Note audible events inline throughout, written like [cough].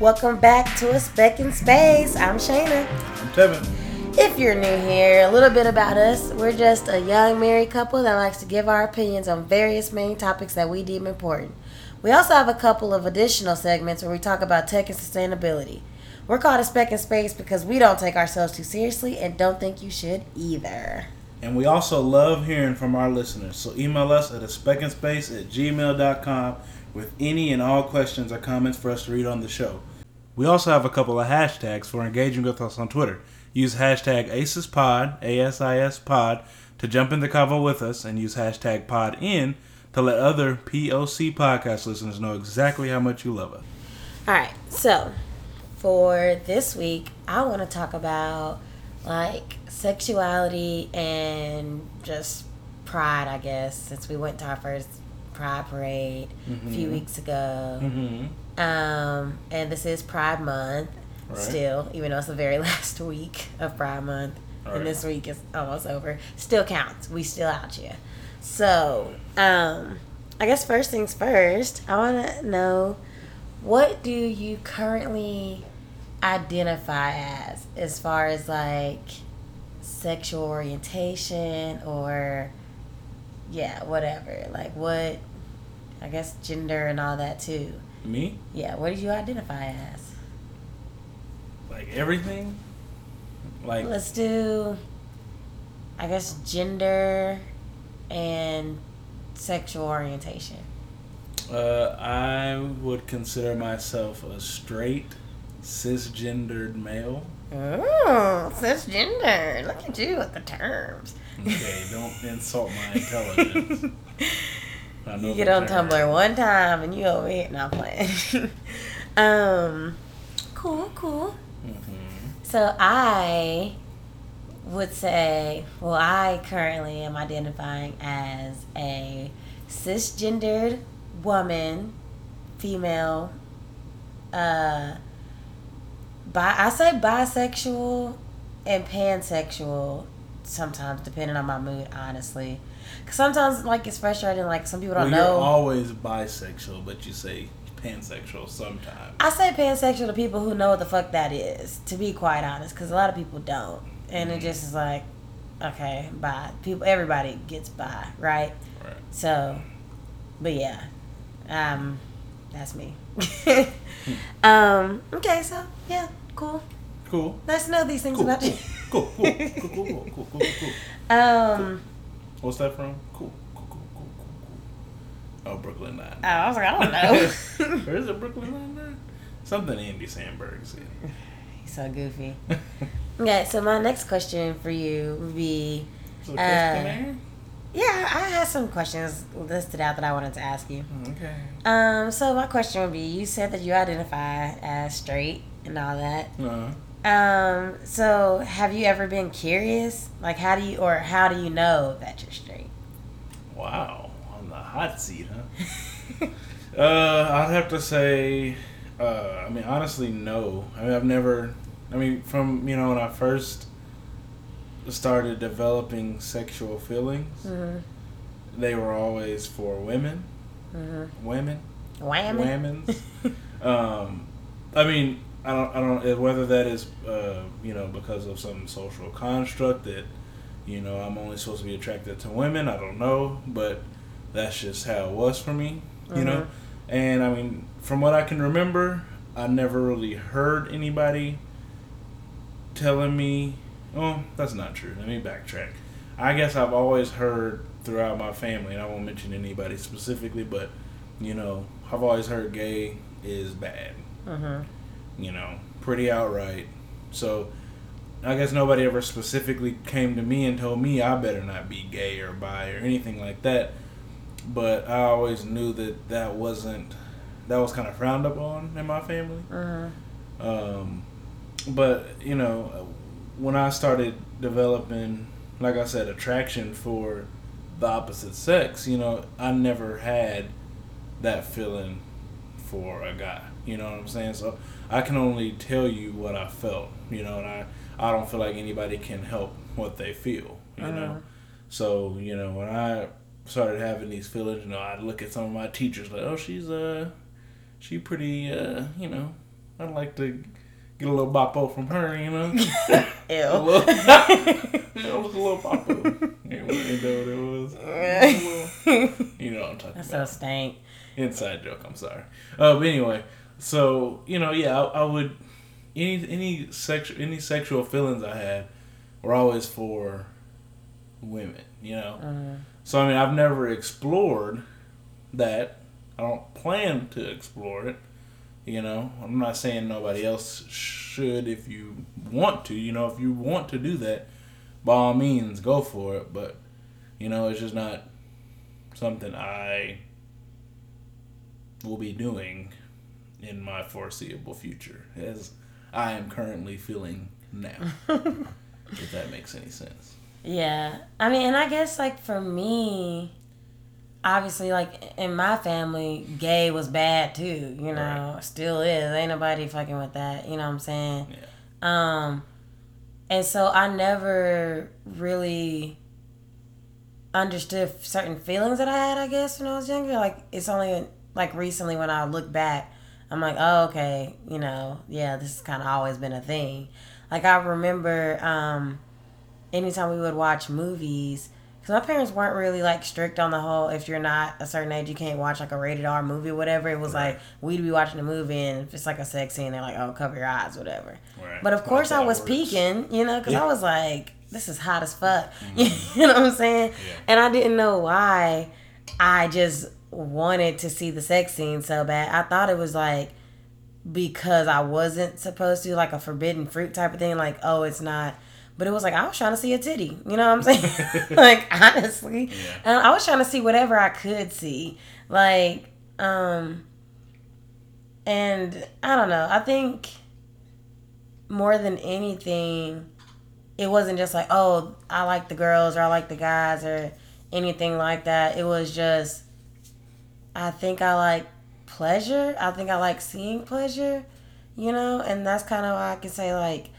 Welcome back to A Spec in Space. I'm Shayna. I'm Tevin. If you're new here, a little bit about us. We're just a young married couple that likes to give our opinions on various main topics that we deem important. We also have a couple of additional segments where we talk about tech and sustainability. We're called A Spec in Space because we don't take ourselves too seriously and don't think you should either. And we also love hearing from our listeners. So email us at a space at gmail.com with any and all questions or comments for us to read on the show. We also have a couple of hashtags for engaging with us on Twitter. Use hashtag ASISPod, A-S-I-S pod, to jump in the convo with us, and use hashtag PodIn to let other POC podcast listeners know exactly how much you love us. All right, so for this week, I want to talk about like sexuality and just pride, I guess, since we went to our first pride parade mm-hmm. a few mm-hmm. weeks ago. Mm-hmm. Um, and this is Pride Month right. still, even though it's the very [laughs] last week of Pride Month. Right. And this week is almost over. Still counts. We still out here. So, um, I guess first things first, I want to know what do you currently identify as as far as like sexual orientation or yeah whatever like what i guess gender and all that too me yeah what did you identify as like everything like let's do i guess gender and sexual orientation uh, i would consider myself a straight cisgendered male. Oh, cisgender. Look at you with the terms. Okay, don't insult my [laughs] intelligence. You get on. Tumblr one time and you over here not playing. [laughs] um, cool, cool. Mm-hmm. So I would say, well, I currently am identifying as a cisgendered woman, female, uh, bi- I say bisexual and pansexual sometimes, depending on my mood, honestly. Cause sometimes, like, it's frustrating. Like, some people don't well, know. You're always bisexual, but you say pansexual sometimes. I say pansexual to people who know what the fuck that is. To be quite honest, because a lot of people don't, and mm-hmm. it just is like, okay, bye. People, everybody gets by, right? Right. So, but yeah, um, that's me. [laughs] um, okay, so yeah, cool. Cool. Nice to know these things cool, about you. [laughs] Cool, cool, cool, cool, cool, cool, cool, cool. Um, cool. What's that from? Cool, cool, cool, cool, cool, cool. Oh, Brooklyn Nine. Oh, I was like, I don't know. [laughs] Where is it, Brooklyn Nine Nine? Something Andy Samberg said. [laughs] He's so goofy. [laughs] okay, so my next question for you would be. So uh, yeah, I had some questions listed out that I wanted to ask you. Okay. Um, so my question would be: You said that you identify as straight and all that. Uh-huh. Um, so have you ever been curious? Like, how do you or how do you know that you're straight? Wow, on the hot seat, huh? [laughs] uh, I'd have to say, uh, I mean, honestly, no. I mean, I've never. I mean, from you know when I first started developing sexual feelings, mm-hmm. they were always for women, mm-hmm. women, women. [laughs] um, I mean, I don't, I don't, whether that is, uh, you know, because of some social construct that, you know, I'm only supposed to be attracted to women. I don't know, but that's just how it was for me, you mm-hmm. know. And I mean, from what I can remember, I never really heard anybody telling me well, that's not true. Let me backtrack. I guess I've always heard throughout my family, and I won't mention anybody specifically, but you know, I've always heard gay is bad. Mm-hmm. You know, pretty outright. So I guess nobody ever specifically came to me and told me I better not be gay or bi or anything like that. But I always knew that that wasn't that was kind of frowned upon in my family. Mm-hmm. Um, but you know, when I started developing, like I said, attraction for the opposite sex, you know, I never had that feeling for a guy. You know what I'm saying? So I can only tell you what I felt, you know, and I, I don't feel like anybody can help what they feel, you uh-huh. know. So, you know, when I started having these feelings, you know, I'd look at some of my teachers like, oh, she's, uh, she pretty, uh, you know, I'd like to get a little boppo from her, you know. [laughs] Ew. A little, [laughs] [laughs] it was a little boppo. You know what it was? You know what I'm talking That's about. so stank. Inside joke. I'm sorry. Uh, but anyway, so you know, yeah, I, I would any any sexual any sexual feelings I had were always for women. You know. Mm-hmm. So I mean, I've never explored that. I don't plan to explore it. You know, I'm not saying nobody else should. If you want to, you know, if you want to do that, by all means, go for it. But you know, it's just not something I will be doing in my foreseeable future, as I am currently feeling now. [laughs] if that makes any sense. Yeah. I mean, and I guess like for me, obviously like in my family, gay was bad too, you know. Still is. Ain't nobody fucking with that, you know what I'm saying? Yeah. Um and so I never really understood certain feelings that I had, I guess, when I was younger. Like it's only like recently when I look back, I'm like, oh, okay, you know, yeah, this has kind of always been a thing. Like I remember, um, anytime we would watch movies, because my parents weren't really like strict on the whole. If you're not a certain age, you can't watch like a rated R movie, or whatever. It was Right. like we'd be watching a movie, and if it's like a sex scene, they're like, oh, cover your eyes, whatever. Right. But of course, I was works. peeking, you know, because Yeah. I was like, this is hot as fuck. [laughs] you know what I'm saying? Yeah. And I didn't know why. I just wanted to see the sex scene so bad. I thought it was like because I wasn't supposed to, like a forbidden fruit type of thing. Like, oh, it's not. But it was like I was trying to see a titty. You know what I'm saying? [laughs] [laughs] like honestly, Yeah. and I was trying to see whatever I could see. Like, um, and I don't know. I think more than anything, it wasn't just like, oh, I like the girls or I like the guys or anything like that. It was just, I think I like pleasure. I think I like seeing pleasure, you know, and that's kind of why I can say, like,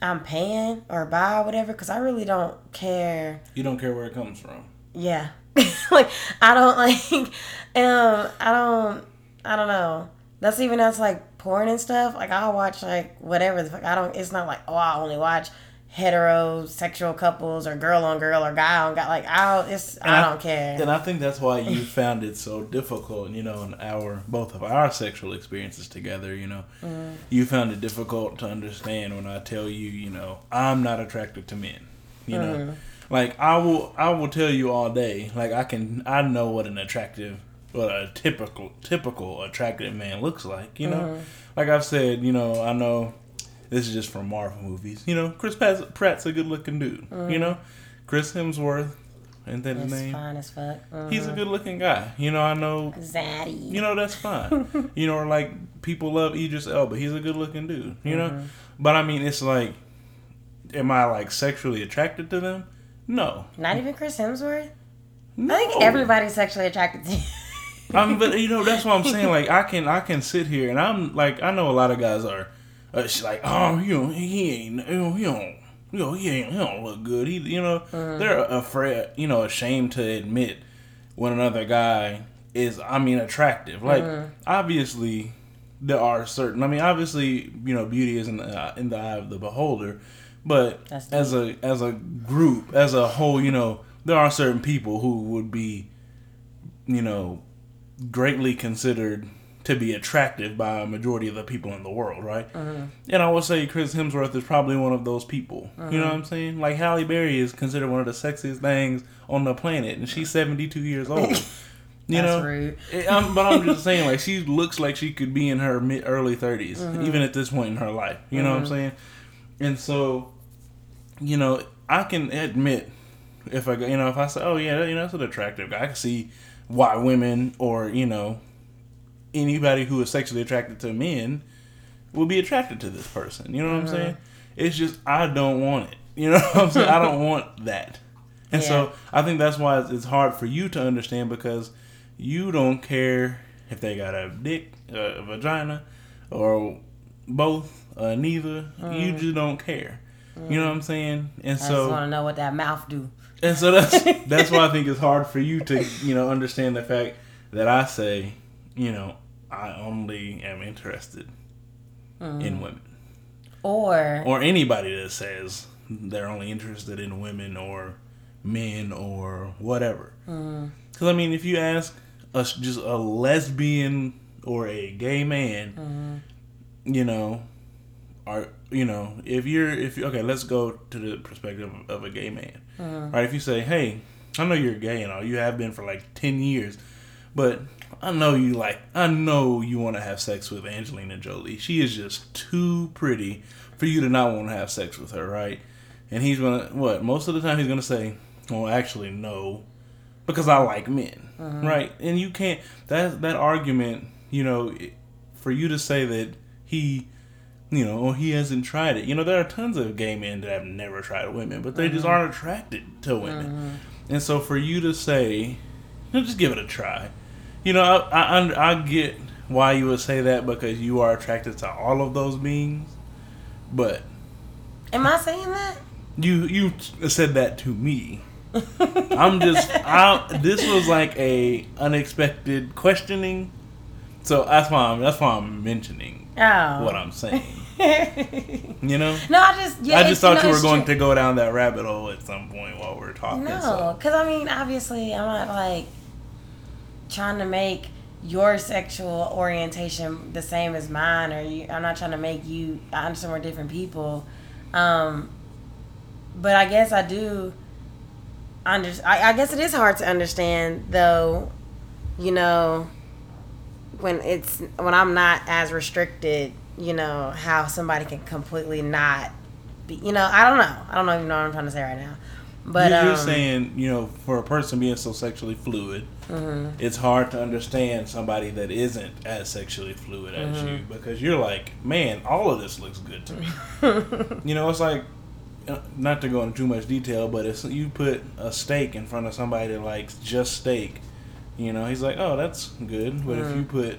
I'm paying or buy or whatever because I really don't care You don't care where it comes from. yeah. [laughs] like I don't [laughs] like um I don't I don't know. That's even that's like porn and stuff. Like I'll watch like whatever the fuck. I don't it's not like oh I only watch heterosexual couples or girl on girl or guy on guy. Like I don't it's I, I- don't care. And I think that's why you [laughs] found it so difficult, you know, in our both of our sexual experiences together, you know. Mm-hmm. You found it difficult to understand when I tell you, you know, I'm not attracted to men. You know. Mm-hmm. Like I will I will tell you all day, like I can I know what an attractive what a typical typical attractive man looks like, you know. Mm-hmm. Like I've said, you know, I know this is just from Marvel movies. You know, Chris Pratt's, a good looking dude. You know, Chris Hemsworth, ain't that his Mm-hmm. Name? fine as fuck. Mhm. He's a good looking guy. You know, I know. Zaddy. You know, that's fine. [laughs] you know, or like people love Idris Elba. But he's a good looking dude. You Mm-hmm. know, but I mean, it's like, am I like sexually attracted to them? No. Not even Chris Hemsworth. no. I think everybody's sexually attracted to him. I'm, but you know, that's what I'm saying. [laughs] Like, I can, I can sit here and I'm like, I know a lot of guys are, uh, it's like, oh, you know, he ain't, you know, he don't, you know, he ain't, he don't look good. He, you know, uh-huh. they're afraid, you know, ashamed to admit when another guy is, I mean, attractive. Like, uh-huh. obviously, there are certain. I mean, obviously, you know, beauty is in the uh, in the eye of the beholder, but as a as a group, as a whole, you know, there are certain people who would be, you know, greatly considered to be attractive by a majority of the people in the world, right? Uh-huh. And I would say Chris Hemsworth is probably one of those people. You know uh-huh. what I'm saying? Like Halle Berry is considered one of the sexiest things on the planet, and she's 72 years old. [laughs] You That's know, rude. it- I'm- but I'm just [laughs] saying, like she looks like she could be in her mid early 30s, Mm-hmm. Uh-huh. even at this point in her life. You know what I'm saying? And so, you know, I can admit if I, you know, if I say, oh yeah, you know, that's an attractive guy, I can see why women or you know anybody who is sexually attracted to men will be attracted to this person. You know what I'm uh-huh. saying? It's just I don't want it. You know [laughs] what I'm saying? I don't want that. And so I think that's why it's- hard for you to understand because you don't care if they got a dick, a vagina, or both, uh, neither. You mm. just don't care. You know mm. what I'm saying? And I just want to know what that mouth do. and so that's [laughs] that's why I think it's hard for you to you know understand the fact that I say you know I only am interested in mm. women, Or or anybody that says they're only interested in women or men or whatever. Mm. Because I mean, if you ask us just a lesbian or a gay man, mm. you know, are you know, if you're if you, okay, let's go to the perspective of a gay man, right? If you say, hey, I know you're gay and all, you have been for like ten years, but I know you like, I know you want to have sex with Angelina Jolie. She is just too pretty for you to not want to have sex with her, right? And he's gonna what? Most of the time, he's gonna say, well, actually, no, because I like men, mm-hmm. right? And you can't that that argument, you know, for you to say that he, you know, he hasn't tried it. You know, there are tons of gay men that have never tried women, but they just mm-hmm. aren't attracted to women. Mm-hmm. And so for you to say, you know, just give it a try. You know, I, I I get why you would say that because you are attracted to all of those beings, but am I saying that? you you said that to me. I'm just I this was like a unexpected questioning. So that's why I'm that's why I'm mentioning Oh. what I'm saying. [laughs] You know? no, I just yeah. I just thought you were going true. to go down that rabbit hole at some point while we are talking. No, so. because I mean, obviously, I'm not like trying to make your sexual orientation the same as mine, or you, I'm not trying to make you. I understand we're different people, um, but I guess I do. Under, I, I guess it is hard to understand, though. You know, when it's when I'm not as restricted, you know, how somebody can completely not be. You know, I don't know. I don't know even know what I'm trying to say right now. But You- you're um, saying, you know, for a person being so sexually fluid, Mm-hmm. it's hard to understand somebody that isn't as sexually fluid as Mm-hmm. you because you're like, man, all of this looks good to me. [laughs] you know, it's like, uh, not to go into too much detail, but if you put a steak in front of somebody that likes just steak, you know, he's like, oh, that's good. But if you put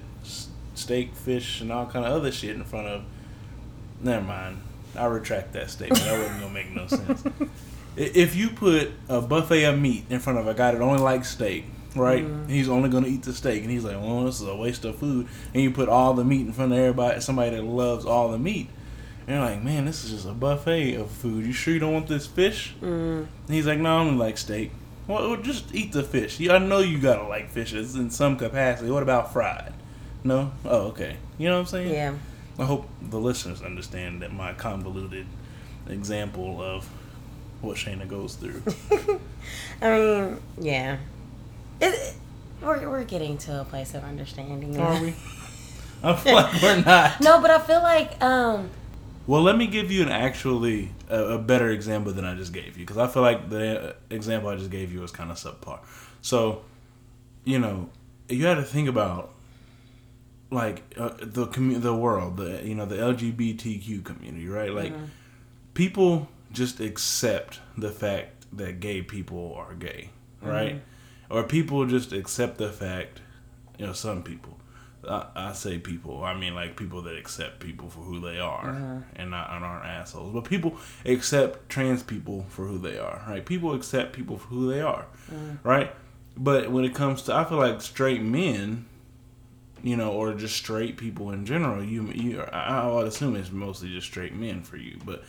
steak, fish, and all kind of other shit in front of, never mind. I retract that statement. That wasn't gonna make no sense. [laughs] If you put a buffet of meat in front of a guy that only likes steak, right? He's only gonna eat the steak, and he's like, "Well, this is a waste of food." And you put all the meat in front of everybody, somebody that loves all the meat, and you're like, "Man, this is just a buffet of food. You sure you don't want this fish?" Mm, And he's like, "No, I don't like steak." Well, well, just eat the fish. I know you gotta like fishes in some capacity. What about fried? No. Oh, okay. You know what I'm saying? yeah. I hope the listeners understand that my convoluted example of what Shayna goes through. [laughs] I mean, yeah. It, it- we're, we're getting to a place of understanding. Are we? [laughs] I feel like we're not. No, but I feel like um Well, let me give you an actually a, a better example than I just gave you because I feel like the uh, example I just gave you was kind of subpar. So, you know, you had to think about like uh, the commu- the world, the you know the LGBTQ community, right? Like people just accept the fact that gay people are gay, mm-hmm. right? Or people just accept the fact, you know, some people. I, I say people, I mean like people that accept people for who they are uh-huh. and not and aren't assholes. But people accept trans people for who they are, right? People accept people for who they are, mm. right? But when it comes to, I feel like straight men, you know, or just straight people in general, you you I would assume it's mostly just straight men for you, but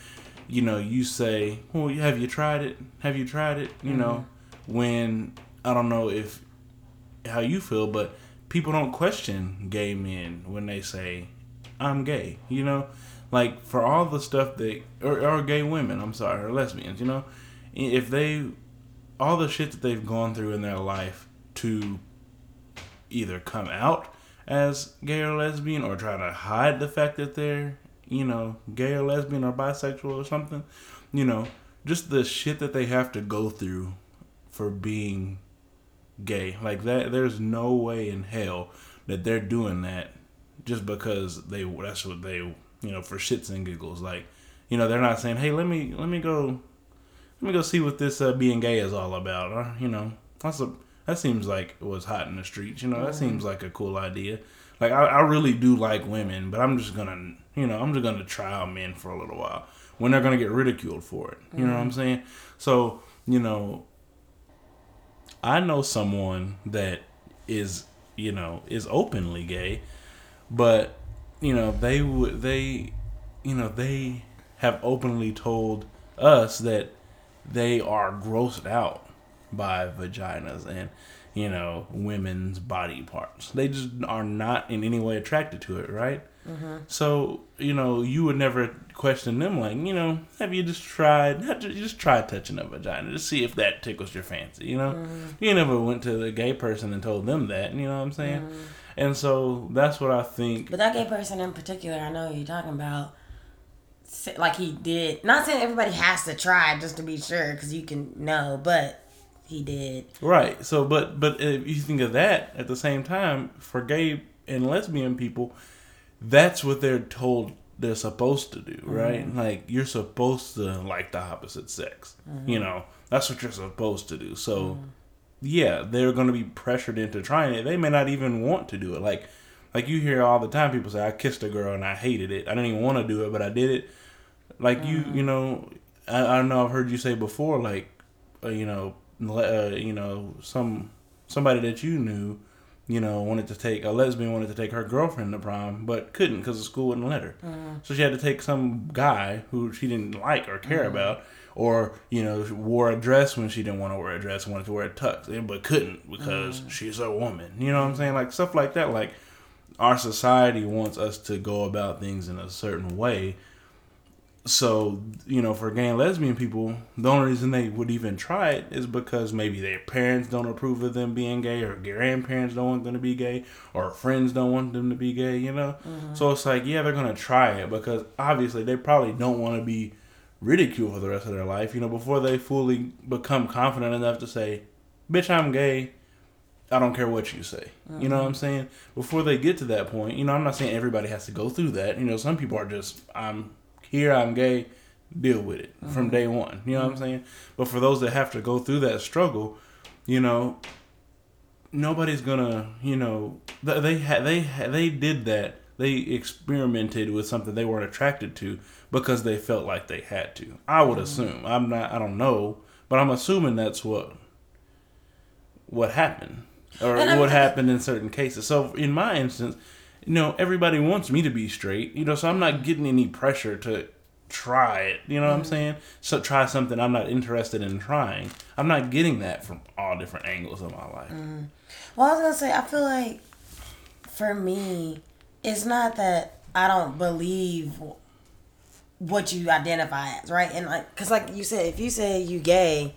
you know, you say, "Well, have you tried it? Have you tried it?" You know, mm-hmm. when I don't know if how you feel, but people don't question gay men when they say, "I'm gay." You know, like for all the stuff that or, or gay women, I'm sorry, or lesbians. You know, if they all the shit that they've gone through in their life to either come out as gay or lesbian or try to hide the fact that they're you know gay or lesbian or bisexual or something you know just the shit that they have to go through for being gay like that there's no way in hell that they're doing that just because they that's what they you know for shits and giggles like you know they're not saying hey let me let me go let me go see what this uh, being gay is all about. Or, you know, that's a that seems like it was hot in the streets. You know, that seems like a cool idea. Like I, I really do like women, but I'm just gonna, you know, I'm just gonna try out men for a little while when they're gonna get ridiculed for it. You know what I'm mm-hmm. saying? So, you know, I know someone that is, you know, is openly gay, but you know, they would they, you know, they have openly told us that they are grossed out by vaginas and you know women's body parts. They just are not in any way attracted to it, right? Mm-hmm. So you know you would never question them like you know have you just tried just try touching a vagina to see if that tickles your fancy you know mm-hmm. you never went to the gay person and told them that you know what I'm saying mm-hmm. and so that's what I think. But that gay person in particular, I know you're talking about like he did. Not saying everybody has to try just to be sure, because you can know, but he did. Right. So, but but if you think of that at the same time, for gay and lesbian people, that's what they're told they're supposed to do, right? Mm-hmm. Like you're supposed to like the opposite sex. Mm-hmm. You know, that's what you're supposed to do. So, mm-hmm. yeah, they're going to be pressured into trying it. They may not even want to do it. Like like you hear all the time people say I kissed a girl and I hated it. I didn't even want to do it, but I did it like you, you know, I, I know I've heard you say before, like, uh, you know, uh, you know, some somebody that you knew, you know, wanted to take a lesbian wanted to take her girlfriend to prom, but couldn't because the school wouldn't let her. Mm-hmm. So she had to take some guy who she didn't like or care mm-hmm. about, or you know, wore a dress when she didn't want to wear a dress, wanted to wear a tux, but couldn't because mm-hmm. she's a woman. You know what I'm saying? Like stuff like that. Like our society wants us to go about things in a certain way so you know for gay and lesbian people the only reason they would even try it is because maybe their parents don't approve of them being gay or grandparents don't want them to be gay or friends don't want them to be gay you know mm-hmm. so it's like yeah they're gonna try it because obviously they probably don't want to be ridiculed for the rest of their life you know before they fully become confident enough to say bitch i'm gay I don't care what you say. Mm-hmm. You know what I'm saying? Before they get to that point, you know, I'm not saying everybody has to go through that. You know, some people are just I'm here I'm gay, deal with it mm-hmm. from day one. You know mm-hmm. what I'm saying? But for those that have to go through that struggle, you know, nobody's gonna, you know, they had they had, they did that. They experimented with something they weren't attracted to because they felt like they had to. I would mm-hmm. assume. I'm not. I don't know, but I'm assuming that's what what happened or what happened in certain cases. So in my instance, you know, everybody wants me to be straight, you know, so I'm not getting any pressure to try it. You know what mm-hmm. I'm saying? So try something I'm not interested in trying. I'm not getting that from all different angles of my life. Mm-hmm. Well, I was gonna say, I feel like for me, it's not that I don't believe what you identify as, right? And like, cause like you said, if you say you gay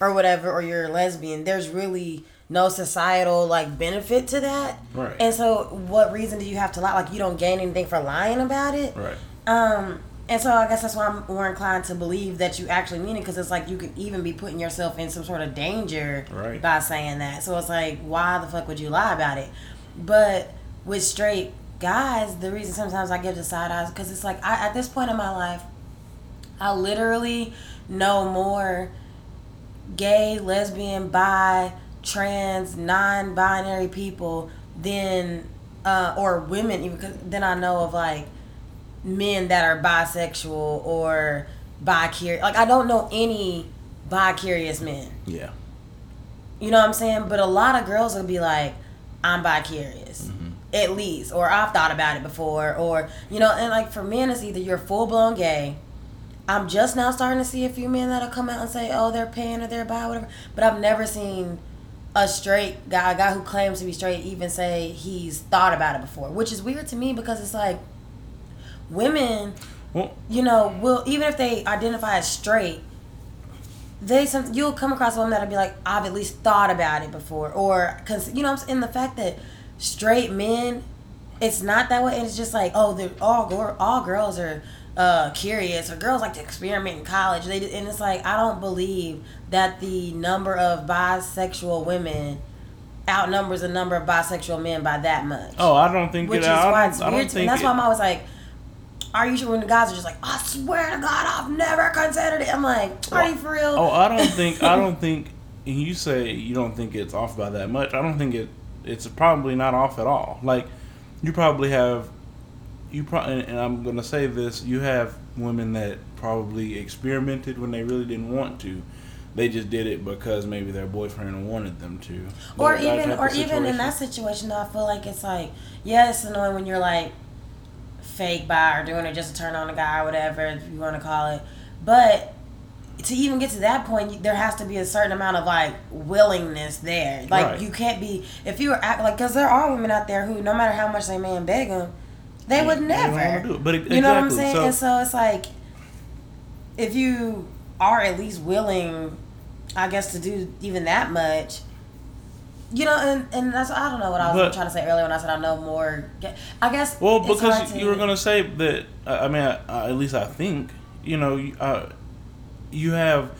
or whatever, or you're a lesbian, there's really no societal like benefit to that. Right. And so, what reason do you have to lie? Like, you don't gain anything for lying about it. Right. Um. And so I guess that's why I'm more inclined to believe that you actually mean it because it's like you could even be putting yourself in some sort of danger right. by saying that. So it's like, why the fuck would you lie about it? But with straight guys, the reason sometimes I give the side eyes because it's like I, at this point in my life, I literally know more gay, lesbian, bi, trans, non-binary people than uh, or women even cause then I know of like men that are bisexual or bi-curious. Like I don't know any bi-curious men. Yeah. You know what I'm saying? But a lot of girls will be like, I'm bi-curious. Mm-hmm. At least. Or I've thought about it before. Or, you know, and like for men, it's either you're full blown gay. I'm just now starting to see a few men that'll come out and say, oh, they're pan or they're bi, whatever. But I've never seen a straight guy, a guy who claims to be straight, even say he's thought about it before, which is weird to me because it's like women, well, you know, will even if they identify as straight, they some you'll come across a woman that'll be like, I've at least thought about it before, or cause you know, in the fact that straight men, it's not that way, and it's just like, oh, they're all all girls are uh, curious or girls like to experiment in college. They and it's like I don't believe that the number of bisexual women outnumbers the number of bisexual men by that much. Oh, I don't think which it, is why it's weird. And that's it, why I'm always like, are you sure when the guys are just like, I swear to God, I've never considered it. I'm like, are well, you for real? Oh, I don't [laughs] think I don't think. And you say you don't think it's off by that much. I don't think it. It's probably not off at all. Like you probably have you probably, and I'm gonna say this: you have women that probably experimented when they really didn't want to. They just did it because maybe their boyfriend wanted them to. Or even, or even in that situation, though, I feel like it's like, yeah, it's annoying when you're like, fake bi or doing it just to turn on a guy or whatever you want to call it. But to even get to that point, there has to be a certain amount of like willingness there. Like Right. you can't be if you were act like because there are women out there who no matter how much they man beg them, they would They never. wanna do it. But You know what I'm saying? so- and so it's like if you are at least willing, I guess to do even that much. You know, and, and that's I don't know what I was But- trying to say earlier when I said I know more. I guess Well, because to- you were gonna say that. I mean, I, I, at least I think you know, you- uh, you have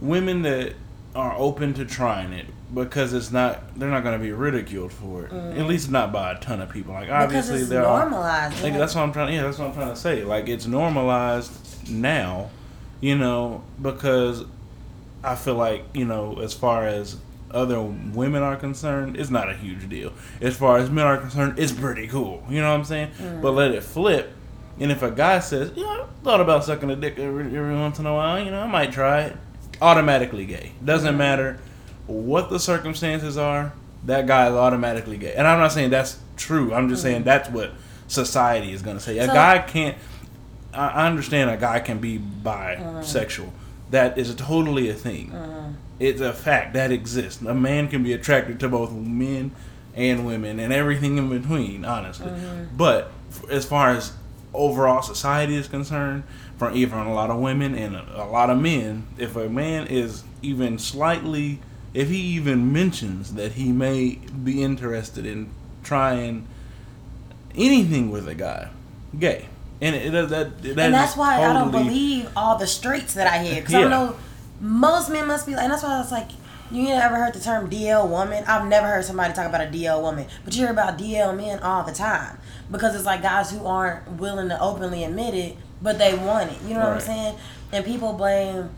women that are open to trying it because it's not. They're not gonna be ridiculed for it. Mm. At least not by a ton of people. Like obviously are. normalized. Like, yeah. that's what I'm trying. Yeah, that's what I'm trying to say. Like it's normalized now, you know, because I feel like you know, as far as other women are concerned, it's not a huge deal. As far as men are concerned, it's pretty cool. You know what I'm saying? Mm. But let it flip, and if a guy says, "You know, I thought about sucking a dick every, every once in a while," you know, I might try it. Automatically gay. Doesn't matter what the circumstances are. That guy is automatically gay. And I'm not saying that's true. I'm just saying that's what society is going to say. A guy can't. I understand a guy can be bisexual. Uh-huh. That is totally a thing. Uh-huh. It's a fact that exists. A man can be attracted to both men and women and everything in between, honestly. Uh-huh. But as far as overall society is concerned, from even a lot of women and a, lot of men, if a man is even slightly, if he even mentions that he may be interested in trying anything with a guy, gay. And it, that, that, that and that's why I don't believe all the straights that I hear. Because Yeah. I know most men must be like, and that's why I was like, you ain't ever heard the term DL woman? I've never heard somebody talk about a DL woman, but you hear about DL men all the time because it's like guys who aren't willing to openly admit it, but they want it. You know what I'm saying? And people blame,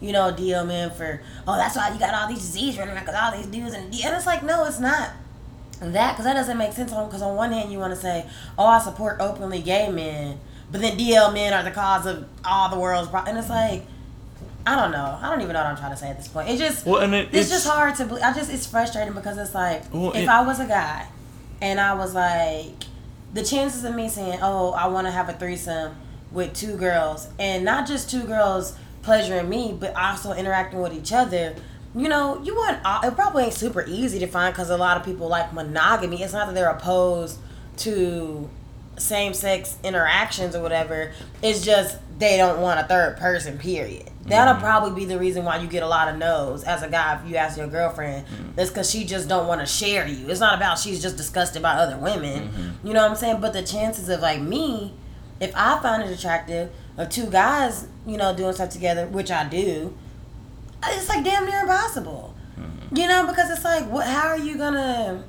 you know, DL men for, oh, that's why you got all these diseases running around because all these dudes and and it's like, no, it's not that because that doesn't make sense on because on one hand you want to say oh i support openly gay men but then dl men are the cause of all the world's problems, and it's like i don't know i don't even know what i'm trying to say at this point it just Well, and it, it's, just hard to believe i just it's frustrating because it's like Well, if it- i was a guy and i was like the chances of me saying oh i want to have a threesome with two girls and not just two girls pleasuring me but also interacting with each other you know, you want uh, it probably ain't super easy to find because a lot of people like monogamy. It's not that they're opposed to same sex interactions or whatever. It's just they don't want a third person. Period. That'll mm-hmm. probably be the reason why you get a lot of no's as a guy if you ask your girlfriend. Mm-hmm. That's because she just don't want to share you. It's not about she's just disgusted by other women. Mm-hmm. You know what I'm saying? But the chances of like me, if I find it attractive, of two guys, you know, doing stuff together, which I do it's like damn near impossible. Mm-hmm. You know, because it's like, what? How are you gonna?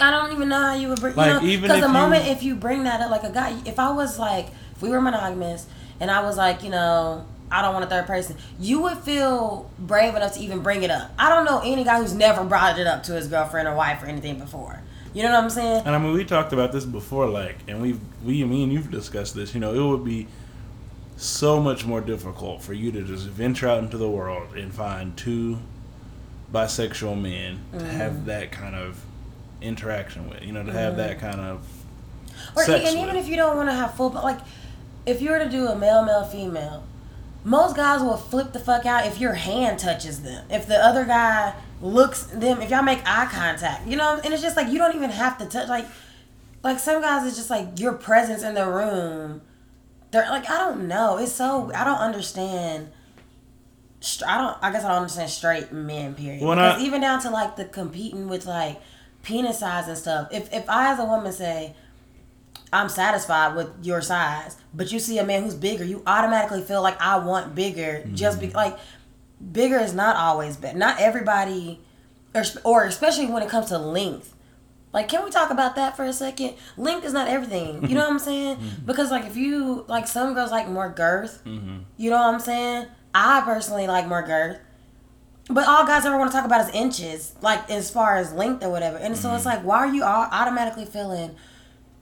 I don't even know how you would bring. Like, you know, even because the moment you- if you bring that up, like a guy, if I was like, if we were monogamous, and I was like, you know, I don't want a third person, you would feel brave enough to even bring it up. I don't know any guy who's never brought it up to his girlfriend or wife or anything before. You know what I'm saying? And I mean, we talked about this before, like, and we, we, me and you've discussed this. You know, it would be so much more difficult for you to just venture out into the world and find two bisexual men to Mm-hmm. have that kind of interaction with. You know, to have that kind of Or and even if you don't want to have full, but like, if you were to do a male, male, female, most guys will flip the fuck out if your hand touches them. If the other guy looks them, if y'all make eye contact, you know, and it's just like you don't even have to touch. Like, like some guys, it's just like your presence in the room. They're like, I don't know. It's so I don't understand. I don't. I guess I don't understand straight men. Period. Well, because I- even down to like the competing with like penis size and stuff. If if I as a woman say, I'm satisfied with your size, but you see a man who's bigger, you automatically feel like I want bigger. Just be mm-hmm. like, bigger is not always better. Not everybody, or, or especially when it comes to length. Like, can we talk about that for a second? Length is not everything. You know what I'm saying? [laughs] Mm-hmm. Because like, if you like, some girls like more girth. Mm-hmm. You know what I'm saying? I personally like more girth. But all guys ever want to talk about is inches, like as far as length or whatever. And so it's like, why are you all automatically feeling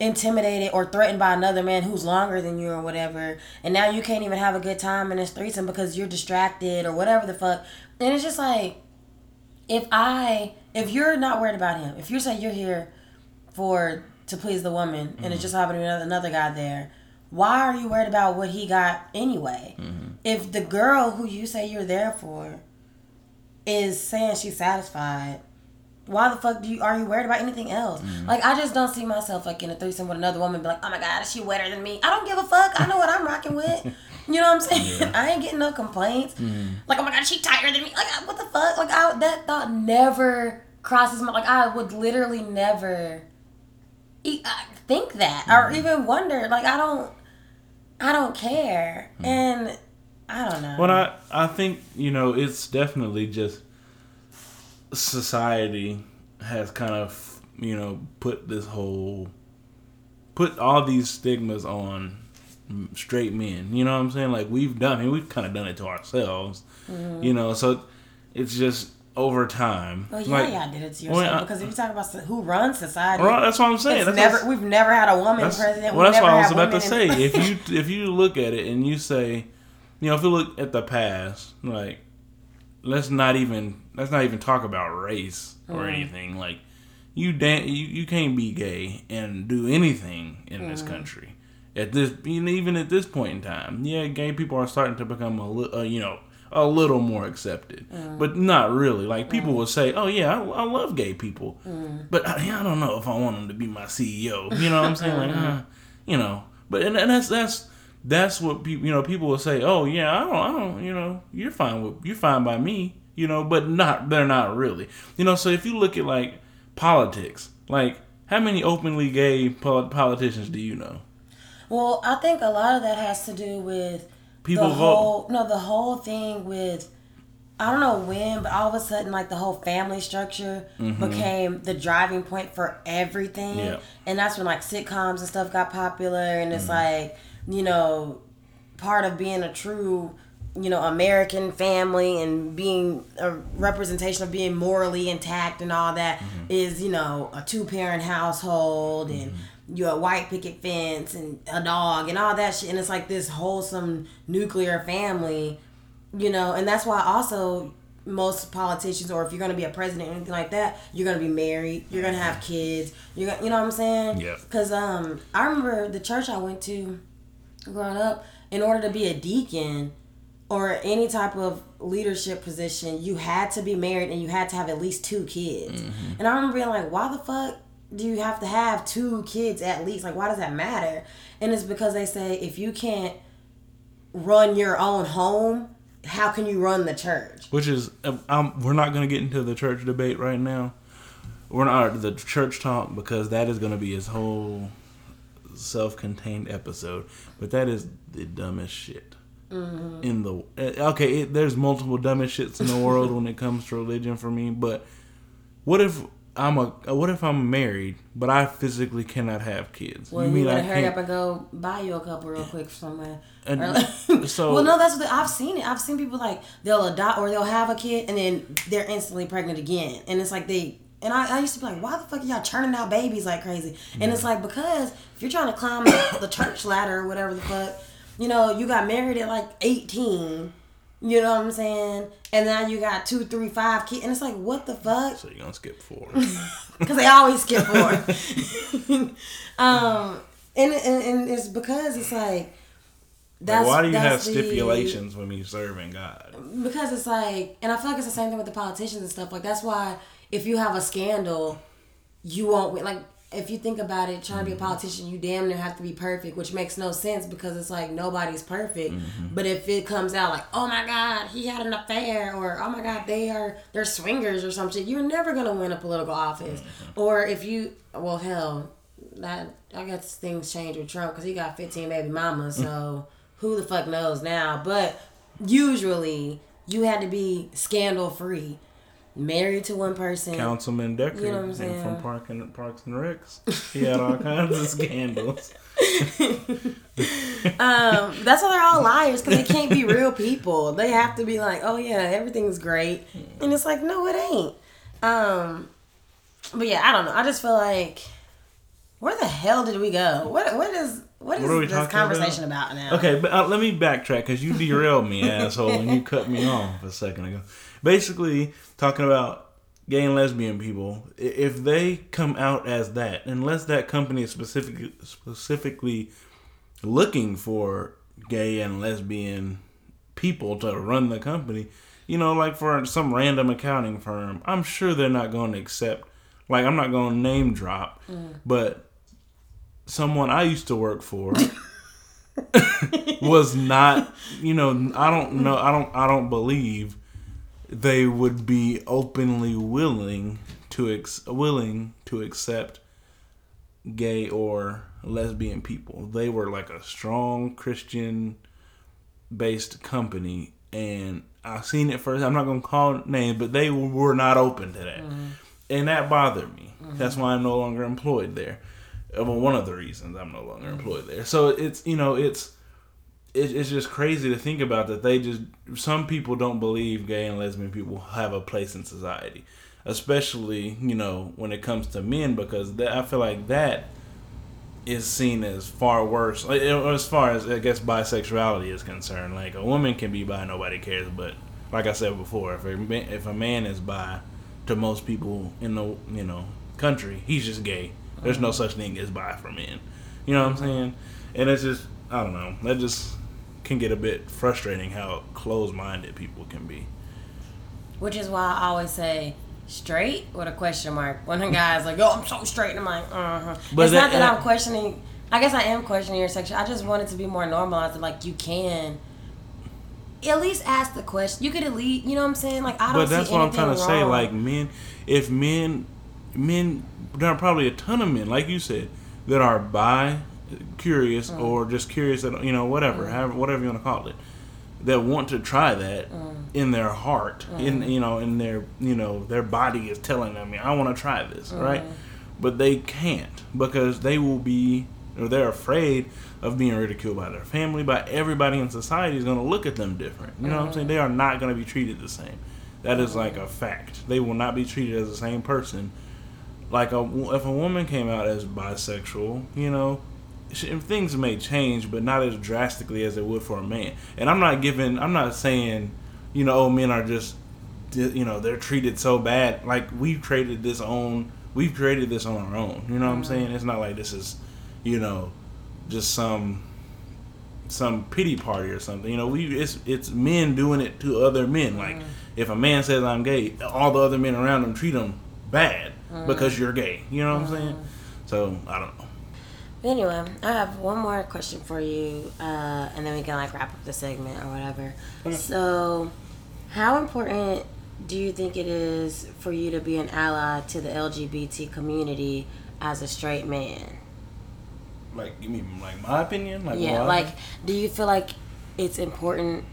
intimidated or threatened by another man who's longer than you or whatever? And now you can't even have a good time in this threesome because you're distracted or whatever the fuck. And it's just like, if I, if you're not worried about him, if you say you're here for to please the woman, and it mm-hmm. just happened to be another, another guy there. Why are you worried about what he got anyway? Mm-hmm. If the girl who you say you're there for is saying she's satisfied, why the fuck do you are you worried about anything else? Mm-hmm. Like I just don't see myself like in a threesome with another woman, be like, oh my god, is she wetter than me? I don't give a fuck. I know what I'm rocking with. [laughs] You know what I'm saying? [laughs] I ain't getting no complaints. Mm-hmm. Like, oh my god, she tighter than me. Like, what the fuck? Like, I, that thought never crosses my like. I would literally never e- uh, think that or mm-hmm. even wonder. Like, I don't, I don't care, and I don't know. But I, I think you know it's definitely just society has kind of you know put this whole put all these stigmas on straight men. You know what I'm saying? Like we've done, I mean, we've kind of done it to ourselves. Mm-hmm. You know, so it's just over time. Well, yeah, like, y'all did it to well, yourself I- because if you talk about who runs society, Well, that's what I'm saying. That's never we've never had a woman president. well, that's what I was about to say. if you if you look at it and you say, you know, if you look at the past, like let's not even let's not even talk about race or Mm. anything. Like you dan- you you can't be gay and do anything in Mm. this country at this even at this point in time. Yeah, gay people are starting to become a little, uh, you know. A little more accepted, Mm. but not really. Like people will say, "Oh yeah, I, I love gay people," but I, I don't know if I want them to be my CEO. You know what I'm saying? Like, uh, you know, but and, and that's that's that's what people you know people will say. Oh yeah, I don't I don't you know you're fine with you're fine by me. You know, but not they're not really. You know, so if you look at like politics, like how many openly gay pol- politicians do you know? Well, I think a lot of that has to do with People the vote. whole no the whole thing with I don't know when, but all of a sudden like the whole family structure became the driving point for everything. Mm-hmm. Yeah. And that's when like sitcoms and stuff got popular and Mm-hmm. it's like, you know, part of being a true you know American family and being a representation of being morally intact and all that is Mm-hmm. you know a two parent household and you a white picket fence and a dog and all that shit and it's like this wholesome nuclear family you know and that's why also most politicians or if you're going to be a president or anything like that you're going to be married you're going to have kids you're gonna, you know what i'm saying Yep. because um i remember the church i went to growing up in order to be a deacon or any type of leadership position you had to be married and you had to have at least two kids. And i remember being like why the fuck do you have to have two kids at least? Like why does that matter? And it's because they say if you can't run your own home how can you run the church? Which is um, we're not going to get into the church debate right now. We're not the church talk because that is going to be his whole self-contained episode. But that is the dumbest shit in the. uh, Okay, it, there's multiple dumbest shits in the world when it comes to religion for me. But what if I'm a what if I'm married but I physically cannot have kids? well you, better hurry up and go buy you a couple real quick somewhere And like- [laughs] so- well no that's what i've seen it i've seen people like they'll adopt or they'll have a kid and then they're instantly pregnant again and it's like they and I, I used to be like, why the fuck are y'all churning out babies like crazy? And it's like because if you're trying to climb the, the church ladder or whatever the fuck, you know, you got married at like 18. You know what I'm saying? And now you got two, three, five kids, and it's like, what the fuck? So you're gonna skip four. [laughs] [laughs] because they always skip four. [laughs] um, and, and and it's because it's like that's Why do you have the- stipulations when you serving God? because it's like, and I feel like it's the same thing with the politicians and stuff. Like that's why if you have a scandal, you won't win. Like if you think about it, trying to be a mm-hmm. politician, you damn near have to be perfect, which makes no sense because it's like nobody's perfect. Mm-hmm. But if it comes out like, oh my god, he had an affair, or oh my god, they are they're swingers or some shit, you're never gonna win a political office. Mm-hmm. Or if you, well, hell, that I guess things change with Trump because he got 15 baby mamas, so who the fuck knows now? But usually you had to be scandal free, married to one person. Councilman Dexhart You know what I'm saying? from Park and, Parks and Recs. He had all kinds of scandals. [laughs] Um, that's why they're all liars because they can't be real people. They have to be like, oh yeah, everything's great, and it's like, no, it ain't. Um, but yeah, I don't know. I just feel like, where the hell did we go? What what is what is What are we this talking conversation about, now? Okay, but uh, let me backtrack because you derailed me, [laughs] asshole, and you cut me off a second ago. Basically, talking about gay and lesbian people, if they come out as that, unless that company is specifically specifically looking for gay and lesbian people to run the company, you know, like for some random accounting firm, I'm sure they're not going to accept. Like I'm not going to name drop, mm. but someone I used to work for was not, you know, I don't know, I don't, I don't believe they would be openly willing to ex- willing to accept gay or lesbian people. They were like a strong Christian based company and I've seen it first. I'm not gonna call names, but they were not open to that, mm-hmm. and that bothered me. Mm-hmm. That's why I'm no longer employed there. Well, one of the reasons I'm no longer employed there. So it's you know it's it's just crazy to think about that they just some people don't believe gay and lesbian people have a place in society especially you know when it comes to men because that, i feel like that is seen as far worse as far as i guess bisexuality is concerned like a woman can be bi nobody cares but like i said before if a, if a man is bi to most people in the you know country he's just gay there's no such thing as bi for men you know what i'm saying and it's just i don't know that just can get a bit frustrating how closed-minded people can be. Which is why I always say straight with a question mark. When a guy's like, "Yo, I'm so straight," and I'm like, "Uh huh." It's that, not that I'm questioning. I guess I am questioning your sexual. I just want it to be more normalized. Like you can at least ask the question. You could at least, you know what I'm saying? Like I don't. See. But that's what I'm trying to wrong. say. Like men, if men, men, there are probably a ton of men, like you said, that are bi curious mm. or just curious that you know whatever, mm. however, whatever you want to call it, that want to try that mm. in their heart, in mm. you know, in their you know their body is telling them, I want to try this, mm. right? But they can't because they will be or they're afraid of being ridiculed by their family, by everybody in society is going to look at them different. You know what I'm saying? Mm. They are not going to be treated the same. That is like a fact. They will not be treated as the same person. Like a, if a woman came out as bisexual, you know, things may change, but not as drastically as it would for a man. And I'm not giving, I'm not saying, you know, oh, men are just, you know, they're treated so bad. Like we've created this own, we've created this on our own. You know what I'm mm-hmm. saying? It's not like this is, you know, just some some pity party or something. You know, we it's it's men doing it to other men. Like mm-hmm. if a man says I'm gay, all the other men around him treat him bad because you're gay. You know what I'm saying? So I don't know. Anyway, I have one more question for you, uh, and then we can like wrap up the segment or whatever. Okay. So, how important do you think it is for you to be an ally to the LGBT community as a straight man? Like, you mean like my opinion? Like, yeah. Like, do you feel like it's important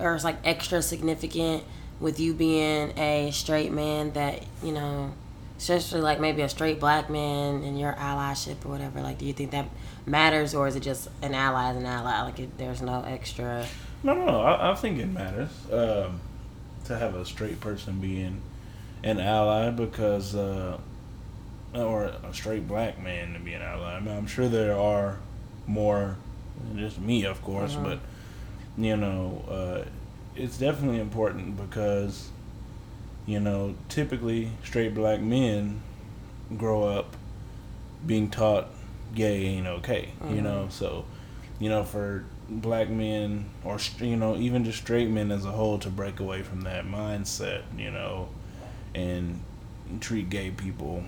or it's like extra significant with you being a straight man that you know? Especially like maybe a straight black man in your allyship or whatever like do you think that matters or is it just an ally is an ally like it, there's no extra no no no I, I think it matters um, to have a straight person being an ally because uh, or a straight black man to be an ally I mean, i'm sure there are more just me of course mm-hmm. but you know uh, it's definitely important because you know, typically straight black men grow up being taught gay ain't okay, mm-hmm. you know, so you know, for black men or you know, even just straight men as a whole to break away from that mindset, you know, and treat gay people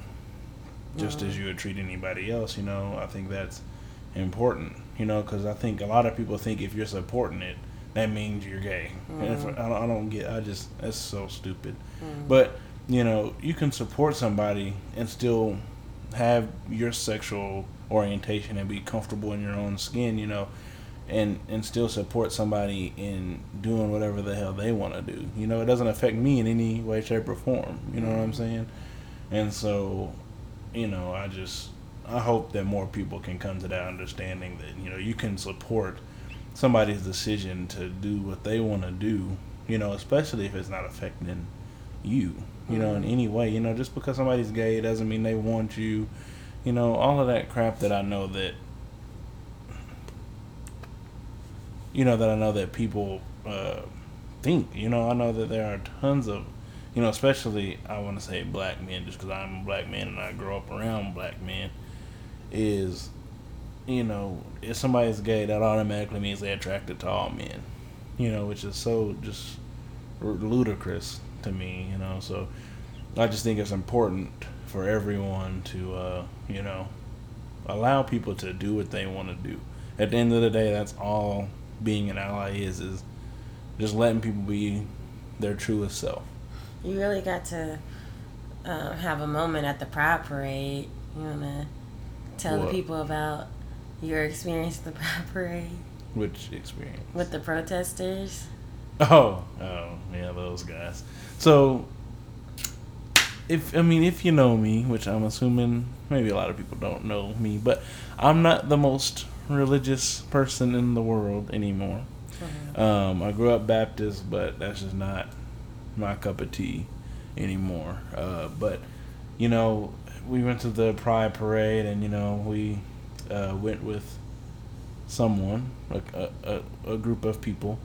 just mm-hmm. as you would treat anybody else, you know, I think that's important, you know, because I think a lot of people think if you're supporting it, that means you're gay. Mm. And if, mm. I, don't, I don't get. I just that's so stupid. Mm. But you know, you can support somebody and still have your sexual orientation and be comfortable in your own skin. You know, and and still support somebody in doing whatever the hell they want to do. You know, it doesn't affect me in any way, shape, or form. You know what I'm saying? And so, you know, I just I hope that more people can come to that understanding that you know you can support somebody's decision to do what they want to do, you know, especially if it's not affecting you, you know, in mm-hmm. any way. You know, just because somebody's gay doesn't mean they want you. You know, all of that crap that I know that, you know, that I know that people uh, think. You know, I know that there are tons of you know, especially I want to say black men, just because I'm a black man and I grow up around black men, is, you know, if somebody's gay, that automatically means they're attracted to all men, you know, which is so just ludicrous to me, you know. So I just think it's important for everyone to, uh, you know, allow people to do what they want to do. At the end of the day, that's all being an ally is is just letting people be their truest self. You really got to uh, have a moment at the Pride Parade. You wanna tell what? the people about your experience the Pride [laughs] Parade? Which experience? With the protesters. [laughs] Oh, oh, yeah, those guys. So, if I mean, if you know me, which I'm assuming maybe a lot of people don't know me, but I'm not the most religious person in the world anymore. Mm-hmm. Um, I grew up Baptist, but that's just not my cup of tea anymore. Uh, but you know, we went to the Pride Parade, and you know, we uh, went with someone, a, a, a group of people,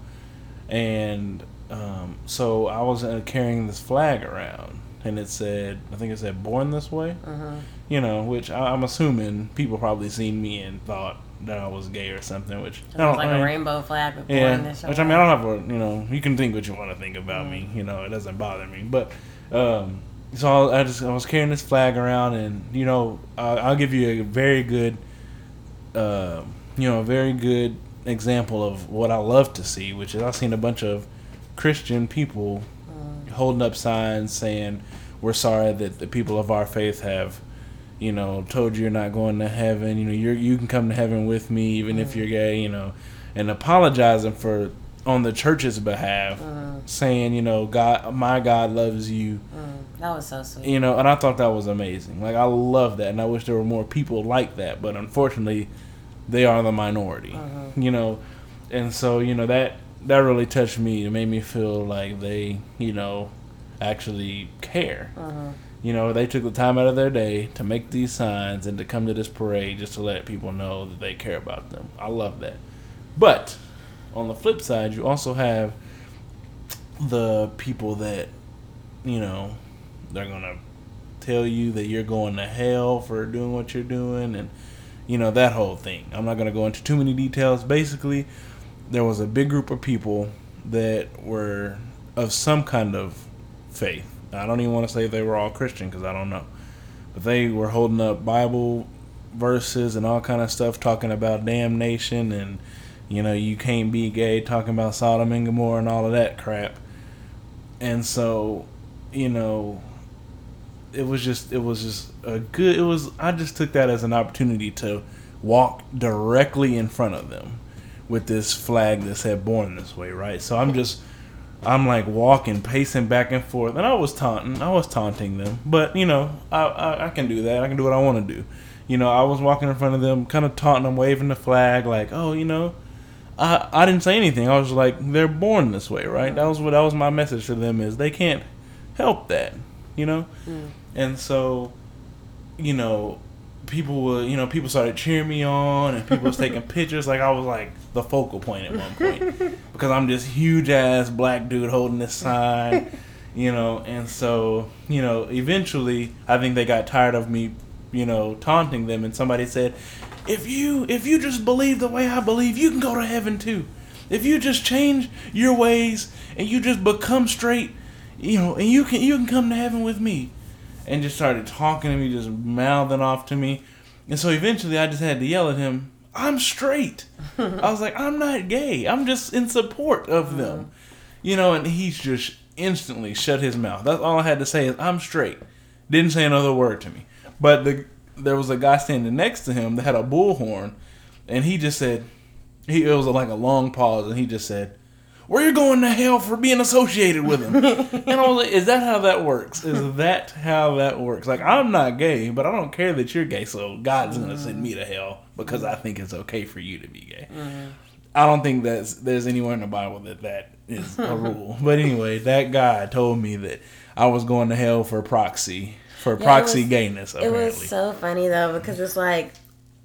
and um, so I was uh, carrying this flag around, and it said, I think it said "Born This Way," mm-hmm. you know, which I, am assuming people probably seen me and thought that I was gay or something, which I don't, like I mean, a rainbow flag. yeah, which I mean, I don't have a you know, you can think what you want to think about mm. me, you know, it doesn't bother me, but. Um, so I just I was carrying this flag around, and you know I'll, I'll give you a very good, uh, you know, a very good example of what I love to see, which is I've seen a bunch of Christian people mm. holding up signs saying, "We're sorry that the people of our faith have." you know, told you you're not going to heaven. You know, you you can come to heaven with me even mm. if you're gay. You know, and apologizing for on the church's behalf, mm. saying, you know, God, my God loves you. Mm. That was so sweet. You know, and I thought that was amazing. Like I love that, and I wish there were more people like that. But unfortunately, they are the minority. Mm-hmm. You know, and so you know that that really touched me. It made me feel like they, you know, actually care. Mm-hmm you know, they took the time out of their day to make these signs and to come to this parade just to let people know that they care about them. I love that. But on the flip side, you also have the people that, you know, they're going to tell you that you're going to hell for doing what you're doing and, you know, that whole thing. I'm not going to go into too many details. Basically, there was a big group of people that were of some kind of faith I don't even want to say they were all Christian because I don't know, but they were holding up Bible verses and all kind of stuff, talking about damnation and you know you can't be gay, talking about Sodom and Gomorrah and all of that crap. And so, you know, it was just it was just a good. It was I just took that as an opportunity to walk directly in front of them with this flag that said "Born This Way," right? So I'm just I'm like walking, pacing back and forth, and I was taunting, I was taunting them, but you know, I, I, I can do that. I can do what I want to do. You know, I was walking in front of them, kind of taunting them, waving the flag, like, oh, you know, I I didn't say anything. I was like, they're born this way, right? That was what that was my message to them is they can't help that, you know, mm. and so, you know, people were, you know, people started cheering me on, and people was [laughs] taking pictures. Like I was like the focal point at one point [laughs] because I'm this huge ass black dude holding this sign, you know. And so, you know, eventually, I think they got tired of me, you know, taunting them, and somebody said, "If you if you just believe the way I believe, you can go to heaven too. If you just change your ways and you just become straight, you know, and you can you can come to heaven with me." and just started talking to me, just mouthing off to me. And so eventually I just had to yell at him, I'm straight. I was like, I'm not gay. I'm just in support of mm-hmm. them. You know, and he's just instantly shut his mouth. That's all I had to say is I'm straight. Didn't say another word to me. But the there was a guy standing next to him that had a bullhorn, and he just said, he it was like a long pause, and he just said, where you going to hell for being associated with him. [laughs] and I was like, is that how that works? Is that how that works? Like, I'm not gay, but I don't care that you're gay, so God's going to send me to hell because I think it's okay for you to be gay. Mm-hmm. I don't think that's there's anywhere in the Bible that that is a rule. but anyway, that guy told me that I was going to hell for proxy for yeah, proxy was, gayness. Apparently. It was so funny though because it's like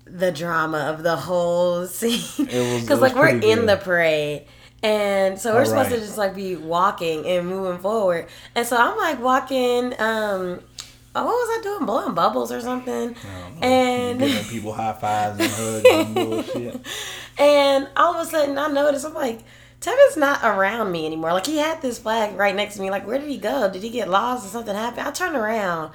the drama of the whole [laughs] scene because like we're good. in the parade And so we're All supposed to just like be walking and moving forward. And so I'm like walking. Um, oh, what was I doing? Blowing bubbles or something. I don't know. And giving people high fives and hugs and [laughs] bullshit. and all of a sudden I noticed I'm like, Tevin's not around me anymore. Like he had this flag right next to me. Like where did he go? Did he get lost or something happened? I turn around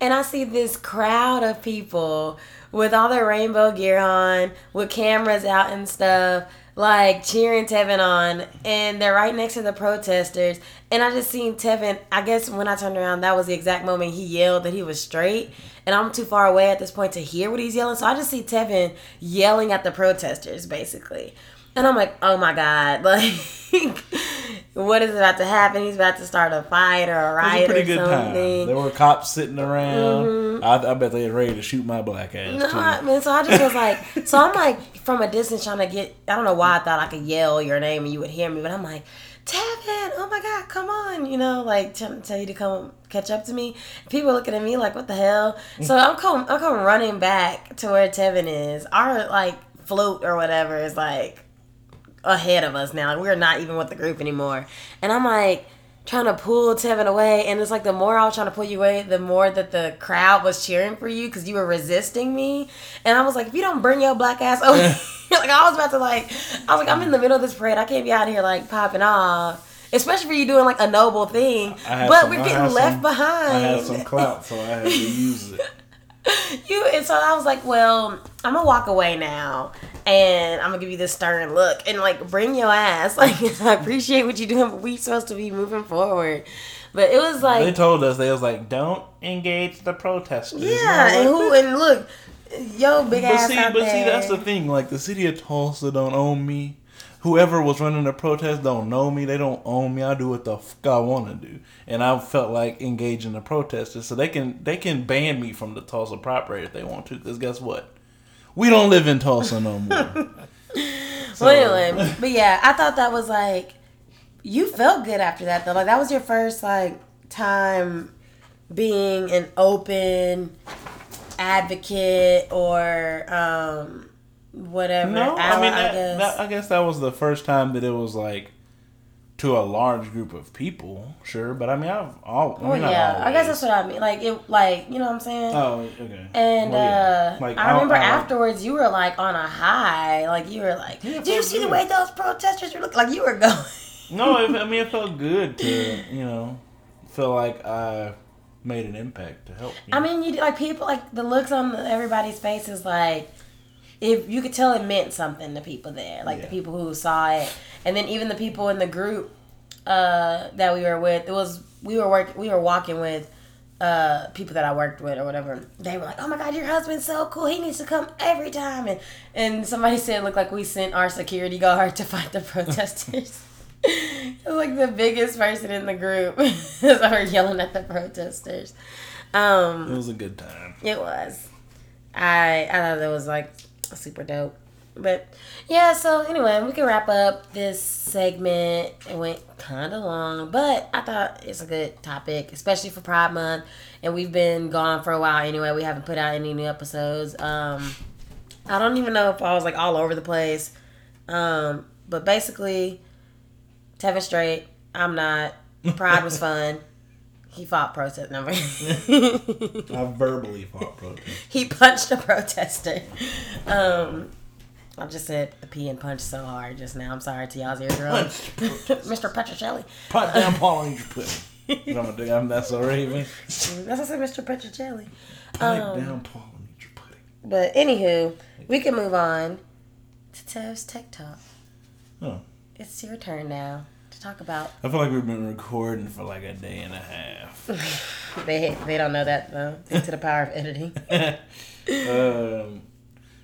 and I see this crowd of people with all their rainbow gear on, with cameras out and stuff, like cheering Tevin on, and they're right next to the protesters. And I just seen Tevin. I guess when I turned around, that was the exact moment he yelled that he was straight. And I'm too far away at this point to hear what he's yelling, so I just see Tevin yelling at the protesters, basically. And I'm like, oh my god, [laughs] like, what is about to happen? He's about to start a fight or a riot It was a pretty or good time. There were cops sitting around. Mm-hmm. I, I bet they were ready to shoot my black ass No, too. I mean, so I just was like, so I'm like from a distance trying to get. I don't know why I thought I could yell your name and you would hear me, but I'm like, Tevin, oh my god, come on, you know, like trying to tell you to come catch up to me. People looking at me like, what the hell? So [laughs] I'm come, I'm come running back to where Tevin is. Our like float or whatever is like ahead of us now. Like, we're not even with the group anymore. And I'm like trying to pull Tevin away. And it's like the more I was trying to pull you away, the more that the crowd was cheering for you because you were resisting me. And I was like, if you don't bring your black ass over [laughs] like I was about to like, I was like, I'm in the middle of this parade. I can't be out here like popping off. Especially for you doing like a noble thing, but some- we're getting left some- behind. I had some clout, so I had to use it. [laughs] you and so I was like, well, I'm gonna walk away now, and I'm gonna give you this stern look and like bring your ass. [laughs] Like I appreciate what you're doing, but we supposed to be moving forward. But it was like They told us they was like, don't engage the protesters. yeah, I'm and who and look, yo, big ass. But ass see, out but there. see, that's the thing. Like the city of Tulsa don't own me. Whoever was running the protest don't know me. They don't own me. I do what the fuck I want to do, and I felt like engaging the protesters, so they can they can ban me from the Tulsa property if they want to. Because guess what? We don't live in Tulsa no more. [laughs] So- Well, anyway, but yeah, I thought that was like, you felt good after that though. Like that was your first like time being an open advocate or um whatever. No, I mean, that, guess. that- I guess that was the first time that it was like to a large group of people. Sure, but I mean, I've all. I mean, yeah, I guess that's what I mean. Like it, like you know what I'm saying. Oh, okay. And Well, yeah. uh, Like, I remember I- I- afterwards, you were like on a high. Like you were like, Yeah, "Did you see the way those protesters were looking?" Like you were going. [laughs] No, it, I mean it felt good to you know feel like I made an impact to help. you I know? mean, you like people like the looks on everybody's faces. Like if you could tell it meant something to people there, like the people who saw it, and then even the people in the group uh, that we were with. It was we were work we were walking with uh, people that I worked with or whatever. They were like, "Oh my god, your husband's so cool. He needs to come every time." And and somebody said, "Look like we sent our security guard to fight the [laughs] protesters." [laughs] it was like the biggest person in the group. [laughs] so we're yelling at the protesters. Um, it was a good time. it was. I I thought it was like super dope. But yeah, so anyway, we can wrap up this segment. It went kind of long, but I thought it's a good topic, especially for Pride Month. And we've been gone for a while anyway. We haven't put out any new episodes. Um, I don't even know if I was like all over the place. Um, but basically, Tevin straight. I'm not. Pride was [laughs] fun. He fought protest number. I verbally fought protest. he punched a protester. Um, I just said the P and punch so hard just now. I'm sorry to y'all's eardrums. Mr. Petrocelli. Pot down Paul pudding. You know what I'm doing? I'm that's already me. That's what I said, Mr. Petrocelli. Pipe Um, down Polynesian pudding. But anywho, we can move on to Tev's Tech Talk. Oh. It's your turn now talk about. I feel like we've been recording for like a day and a half. [laughs] They they don't know that though. Due to the power of editing. [laughs] um,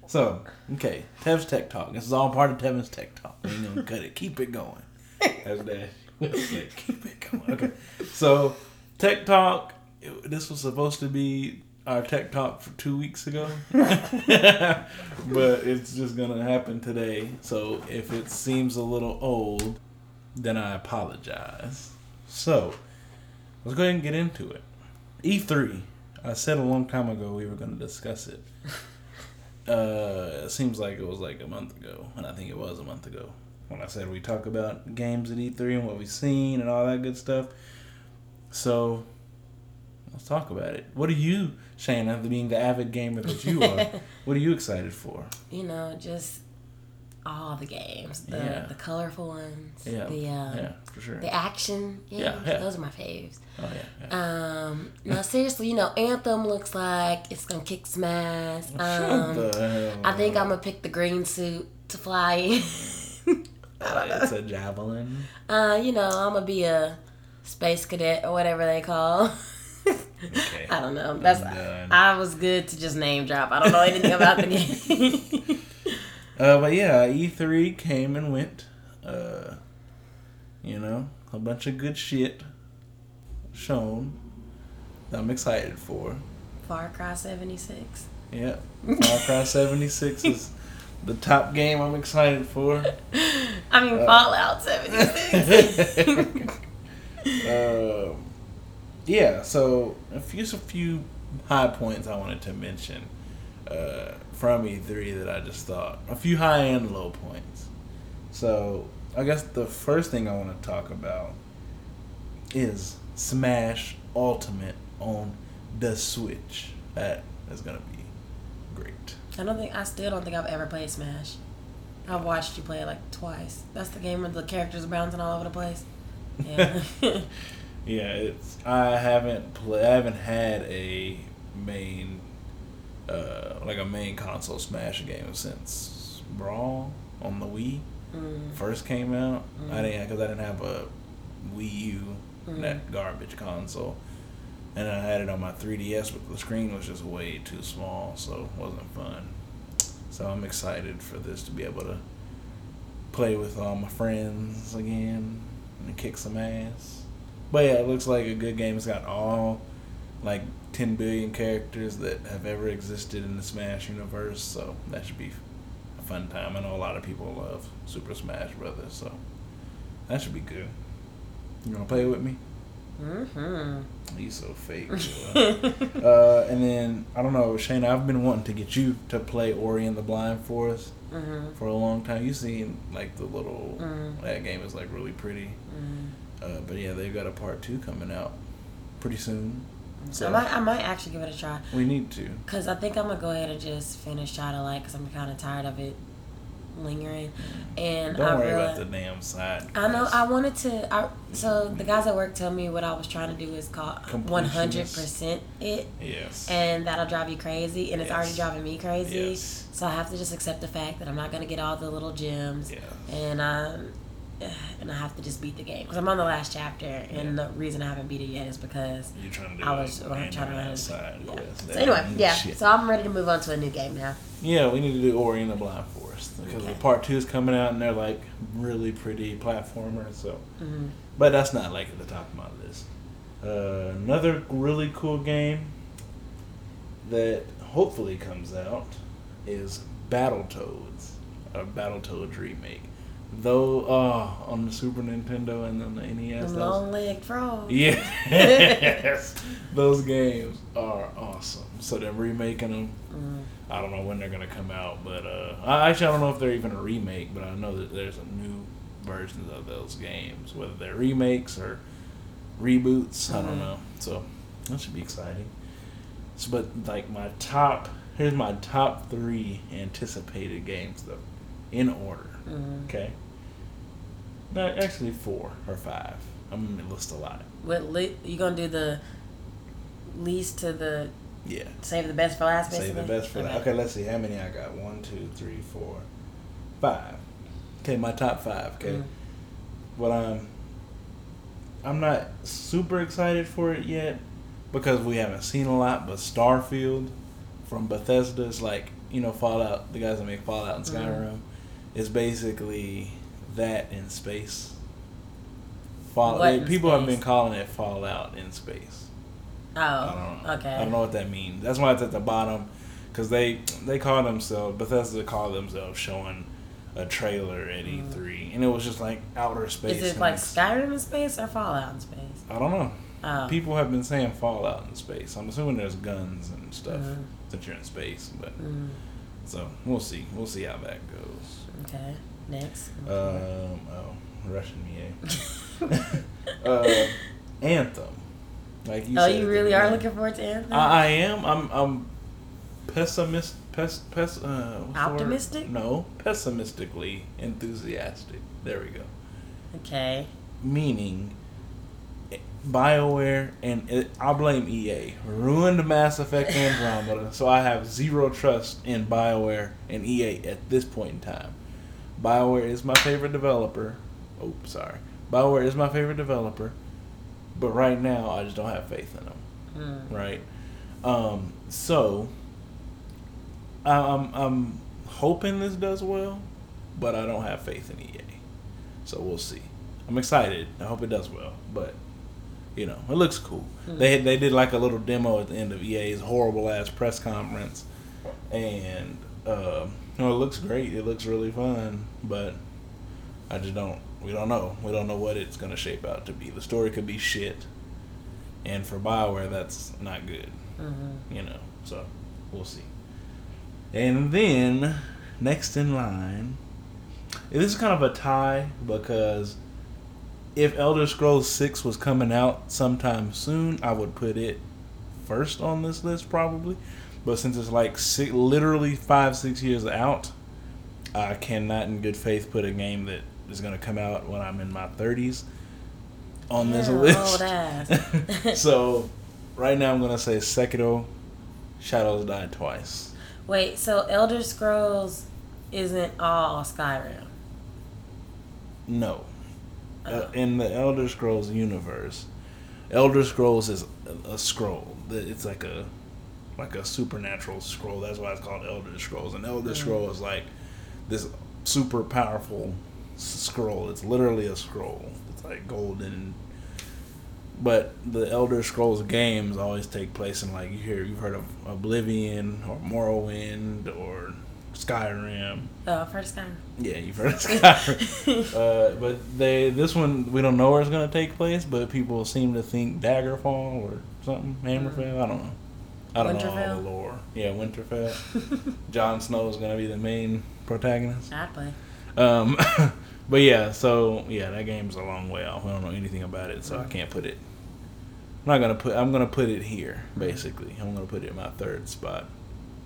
so, okay, Tev's Tech Talk. This is all part of Tevin's Tech Talk. We ain't gonna cut it. Keep it going. As Dash would say, keep it going. Okay, so Tech Talk. it- this was supposed to be our Tech Talk for two weeks ago, [laughs] but it's just gonna happen today. So if it seems a little old, then I apologize. So let's go ahead and get into it. E3. I said a long time ago we were going to discuss it. [laughs] Uh, it seems like it was like a month ago, and I think it was a month ago. when I said we talk about games at E3 and what we've seen and all that good stuff. So let's talk about it. What are you, Shana, being the avid gamer that you are, [laughs] what are you excited for? You know, just all the games, the Yeah. the colorful ones, Yeah, the um, yeah, for sure. the action games. Yeah, yeah. Those are my faves. Oh yeah. Um, no, seriously, you know, Anthem looks like it's gonna kick some ass. Um, Shut the hell I think. I'm gonna pick the green suit to fly in. It's a javelin. [laughs] uh, you know, I'm gonna be a space cadet or whatever they call. [laughs] Okay. I don't know. That's. I was good to just name drop. I don't know anything about the [laughs] game. Uh, but yeah, E3 came and went. Uh, you know, a bunch of good shit shown. That I'm excited for. Far Cry 76. Yeah, Far Cry 76 [laughs] is the top game I'm excited for. [laughs] I mean, Uh, Fallout 76. [laughs] um, yeah, so a few, a few high points I wanted to mention uh, from E3 that I just thought. A few high and low points. So I guess the first thing I want to talk about is Smash Ultimate on the Switch. That is going to be great. I don't think I still don't think I've ever played Smash. I've watched you play it like twice. That's the game where the characters are bouncing all over the place. Yeah. [laughs] Yeah, it's I haven't play I haven't had a main uh like a main console Smash game since Brawl on the Wii mm, first came out. I didn't because I didn't have a Wii U Mm. that garbage console, and I had it on my 3DS, but the screen was just way too small, so it wasn't fun. So I'm excited for this to be able to play with all my friends again and kick some ass. But yeah, it looks like a good game. It's got all like 10 billion characters that have ever existed in the Smash universe, so that should be a fun time. I know a lot of people love Super Smash Brothers, so that should be good. You wanna play with me? Mm-hmm. He's so fake. [laughs] uh, and then I don't know, Shane. I've been wanting to get you to play Ori and the Blind Forest hmm for a long time. You've seen like the little Mhm. that game is like really pretty. mm Uh, but yeah, they've got a part two coming out pretty soon. So So I might, I might actually give it a try. we need to. Cause I think I'm gonna go ahead and just finish Shadow Light, cause I'm kind of tired of it lingering. And Don't I worry realized, about the damn side. I know. I wanted to. I so the guys at work tell me what I was trying to do is called 100 percent it, Yes. and that'll drive you crazy, and it's already driving me crazy. Yes. So I have to just accept the fact that I'm not gonna get all the little gems, Yeah. and um, and I have to just beat the game because I'm on the last chapter, and Yeah. the reason I haven't beat it yet is because You're trying to do I was trying to run side yeah. So anyway, yeah. shit. So I'm ready to move on to a new game now. Yeah, we need to do Ori and the Blind Forest because Okay. the part two is coming out and they're like really pretty platformers. So, hmm but that's not like at the top of my list. Uh, another really cool game that hopefully comes out is Battletoads, a Battletoads remake. Though, uh, on the Super Nintendo and then the NES, long legged frog. [laughs] Yes, [laughs] those games are awesome. So they're remaking them. Mm. I don't know when they're gonna come out, but uh, I actually I don't know if they're even a remake, but I know that there's a new versions of those games, whether they're remakes or reboots. I don't Mhm. know. So that should be exciting. So, but like my top, here's my top three anticipated games though, in order. Mm. Okay. No, actually four or five. I'm gonna list a lot. What li- you gonna do the least to the Yeah. save the best for last? Save the best for that. Okay, let's see how many I got. One, two, three, four, five. Okay, my top five. Okay, Mm. what I'm, I'm not super excited for it yet because we haven't seen a lot. But Starfield from Bethesda is like you know Fallout. The guys that make Fallout and Mhm. Skyrim is basically that in space. Fall, in people have been calling it Fallout in space. Oh, I don't know. okay. I don't know what that means. That's why it's at the bottom, because they they call themselves Bethesda call themselves showing a trailer at E3, and it was just like outer space. Mm. Is it like Skyrim in space or Fallout in space? I don't know. Oh. People have been saying Fallout in space. I'm assuming there's guns and stuff Mhm. that you're in space, but Mm. So we'll see. We'll see how that goes. Okay. Next. Um. Oh, Russian EA. [laughs] [laughs] uh, Anthem. Like you oh, you really are looking forward to Anthem? I, I am. I'm. I'm pessimist. Pes, pes, uh, the word? Optimistic? No, pessimistically enthusiastic. There we go. okay. Meaning, Bioware and it, I'll blame EA ruined Mass Effect [laughs] Andromeda, so I have zero trust in Bioware and EA at this point in time. Bioware is my favorite developer. Oh, sorry. Bioware is my favorite developer, but right now I just don't have faith in them. Hmm. Right. Um, so I'm I'm hoping this does well, but I don't have faith in EA. So we'll see. I'm excited. I hope it does well, but you know, it looks cool. They they did like a little demo at the end of EA's horrible ass press conference, and uh, you know, it looks great. It looks really fun, but I just don't. We don't know. We don't know what it's gonna shape out to be. The story could be shit, and for Bioware, that's not good Mm-hmm. you know. So we'll see. And then next in line, this is kind of a tie because if Elder Scrolls Six was coming out sometime soon, I would put it first on this list probably. But since it's like six, literally five six years out, I cannot in good faith put a game that is going to come out when I'm in my 30s on this Yeah, list. old [laughs] ass. so [laughs] right now I'm gonna say Sekiro, Shadows Die Twice. Wait, so Elder Scrolls isn't all Skyrim? No, uh, Oh. in the Elder Scrolls universe, Elder Scrolls is a, a scroll. It's like a like a supernatural scroll. That's why it's called Elder Scrolls. An Elder Mm. Scroll is like this super powerful s- scroll. It's literally a scroll. It's like golden. But the Elder Scrolls games always take place in like you hear you've heard of Oblivion or Morrowind or Skyrim. Oh, first time. Yeah, you've heard of [laughs] Skyrim. uh, but they this one we don't know where it's gonna take place, but people seem to think Daggerfall or something, Hammerfell. I don't know. I don't know all Winterfell? the lore. Yeah, Winterfell. [laughs] Jon Snow is gonna be the main protagonist. I'd play. Um, [laughs] but yeah, so yeah, that game's a long way off. I don't know anything about it, so I can't put it. I'm not gonna put. I'm gonna put it here. Basically, I'm gonna put it in my third spot.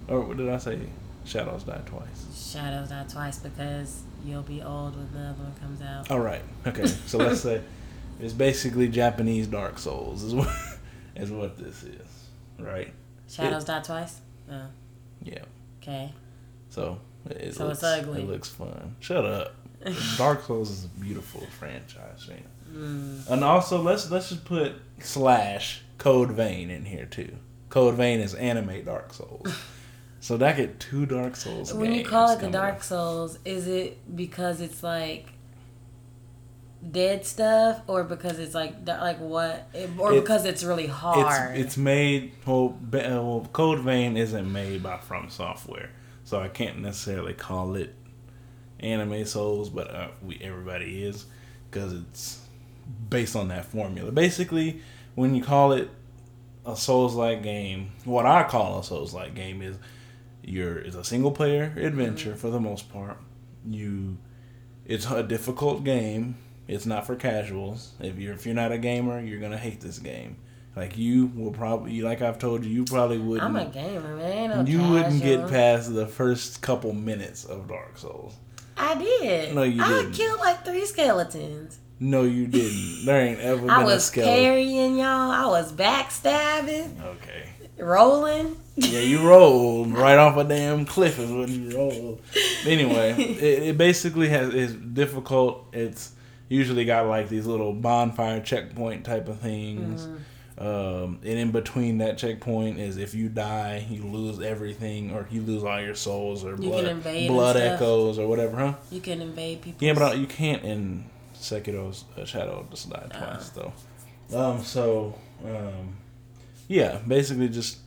Or what did I say? Shadows die twice. Shadows Die Twice because you'll be old when the other one comes out. All right. Okay. So let's say it's basically Japanese Dark Souls is what [laughs] is what this is, right? Shadows Die Twice? Oh, Yeah. okay. So it So looks, it's ugly. It looks fun. Shut up. [laughs] Dark Souls is a beautiful franchise, Shayna. Mm. And also let's let's just put slash Code Vein in here too. Code Vein is anime Dark Souls. [laughs] So that get two Dark Souls. So when you call it the Dark up. Souls, is it because it's like dead stuff, or because it's like like what, or It's- because it's really hard? It's, it's made well, well. Code Vein isn't made by From Software, so I can't necessarily call it Anime Souls, but uh, we everybody is because it's based on that formula. Basically, when you call it a Souls-like game, what I call a Souls-like game is you're is a single player adventure for the most part. You, it's a difficult game. It's not for casuals. If you're if you're not a gamer, you're gonna hate this game. Like you will probably, like I've told you, you probably wouldn't. I'm a gamer, man. No you wouldn't get past the first couple minutes of Dark Souls. I did. No, you I didn't. I killed like three skeletons. No, you didn't. There ain't ever been I was carrying y'all. I was backstabbing, Okay. rolling. Yeah, you rolled right off a damn cliff is what you rolled. Anyway, [laughs] it, it basically has is difficult. It's usually got like these little bonfire checkpoint type of things. Um, and in between that checkpoint is if you die, you lose everything, or you lose all your souls, or You blood, blood echoes, or whatever, huh? You can invade people. Yeah, but uh, you can't in Sekiro's uh, Shadow just die twice though. Um, so um, yeah, basically just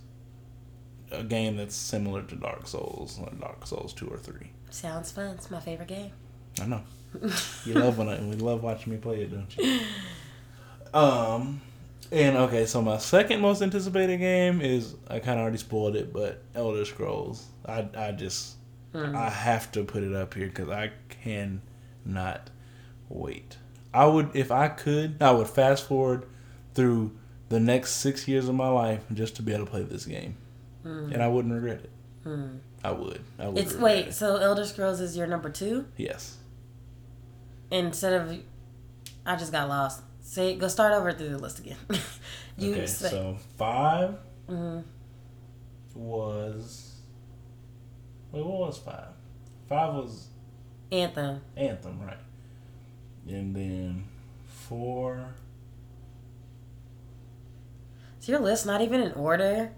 a game that's similar to Dark Souls, like Dark Souls two or three. Sounds fun. It's my favorite game. I know you love when I we love watching me play it, don't you? Um, and okay, so my second most anticipated game is I kind of already spoiled it, but Elder Scrolls. I I just Mm. I have to put it up here because I can not wait. I would, if I could, I would fast forward through the next six years of my life just to be able to play this game, and I wouldn't regret it. Mm. I would. I would. It's wait. it. So Elder Scrolls is your number two Yes. Instead of. I just got lost. Say go start over through the list again. [laughs] you okay. say, So five Mhm. was. Wait, what was five? Five was Anthem. Anthem, right? And then four. Is your list not even in order?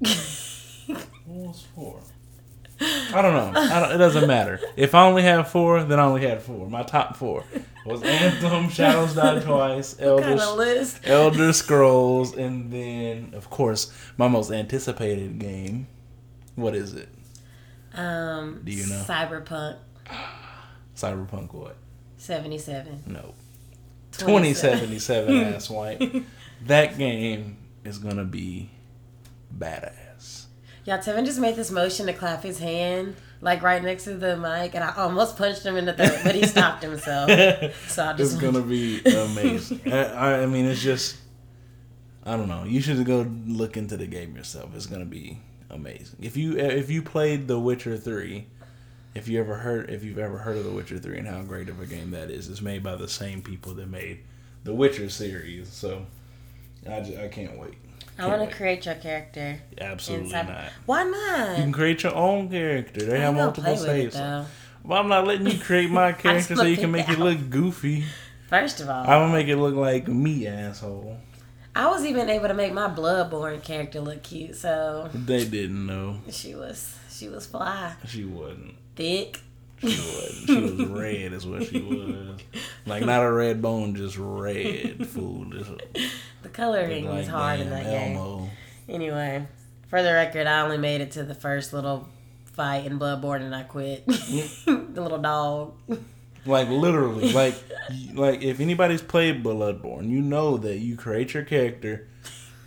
[laughs] What was four? I don't know. I don't, it doesn't matter. If I only have four, then I only had four. My top four was Anthem, Shadows Die Twice, Elder? Elder Scrolls, and then of course my most anticipated game. What is it? Um, Do you know? Cyberpunk Cyberpunk what? seventy seven. No. 2077 ass white. [laughs] That game is gonna be badass. Yeah, Tevin just made this motion to clap his hand, like right next to the mic, and I almost punched him in the throat, but he [laughs] stopped himself. So I just it's gonna be [laughs] amazing. I, I- I mean, it's just, I don't know. You should go look into the game yourself. It's gonna be amazing. If you eh, if you played The Witcher Three, if you ever heard if you've ever heard of The Witcher Three and how great of a game that is, it's made by the same people that made the Witcher series. So I, just, I can't wait. I want to create your character. Absolutely inside- not. Why not? You can create your own character. They I have multiple play with it saves. Well, I'm not letting you create my [laughs] character so you can make it look goofy. First of all, I'm gonna make it look like me, asshole. I was even able to make my Bloodborne character look cute, so They didn't know. she was she was fly, She wasn't. thick. She was red, is what she was. Like not a red bone, just red. Fool, just The coloring like is hard in that game. Anyway, for the record, I only made it to the first little fight in Bloodborne and I quit. [laughs] the little dog. Like literally, like like if anybody's played Bloodborne, you know that you create your character,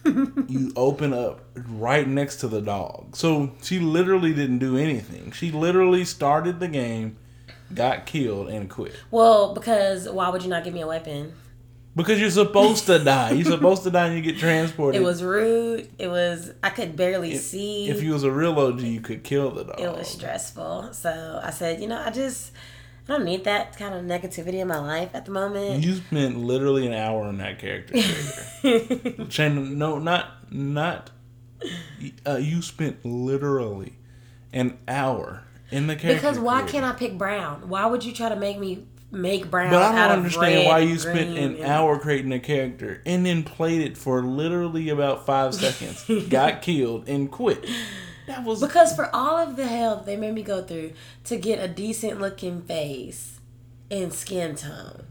[laughs] you open up right next to the dog. So she literally didn't do anything. She literally started the game, got killed, and quit. Well, because why would you not give me a weapon? Because you're supposed to die. You're supposed to die and you get transported. It was rude. It was I could barely see. If you was a real OG, you could kill the dog. it was stressful. So I said, you know, I just I don't need that kind of negativity in my life at the moment. You spent literally an hour on that character. Shane, [laughs] no, not not. Uh, you spent literally an hour in the character. because why creator. can't I pick brown? Why would you try to make me make brown? But I don't understand red why you spent an and- hour creating a character and then played it for literally about five seconds, [laughs] got killed, and quit. That was Because for all of the hell that they made me go through to get a decent looking face and skin tone,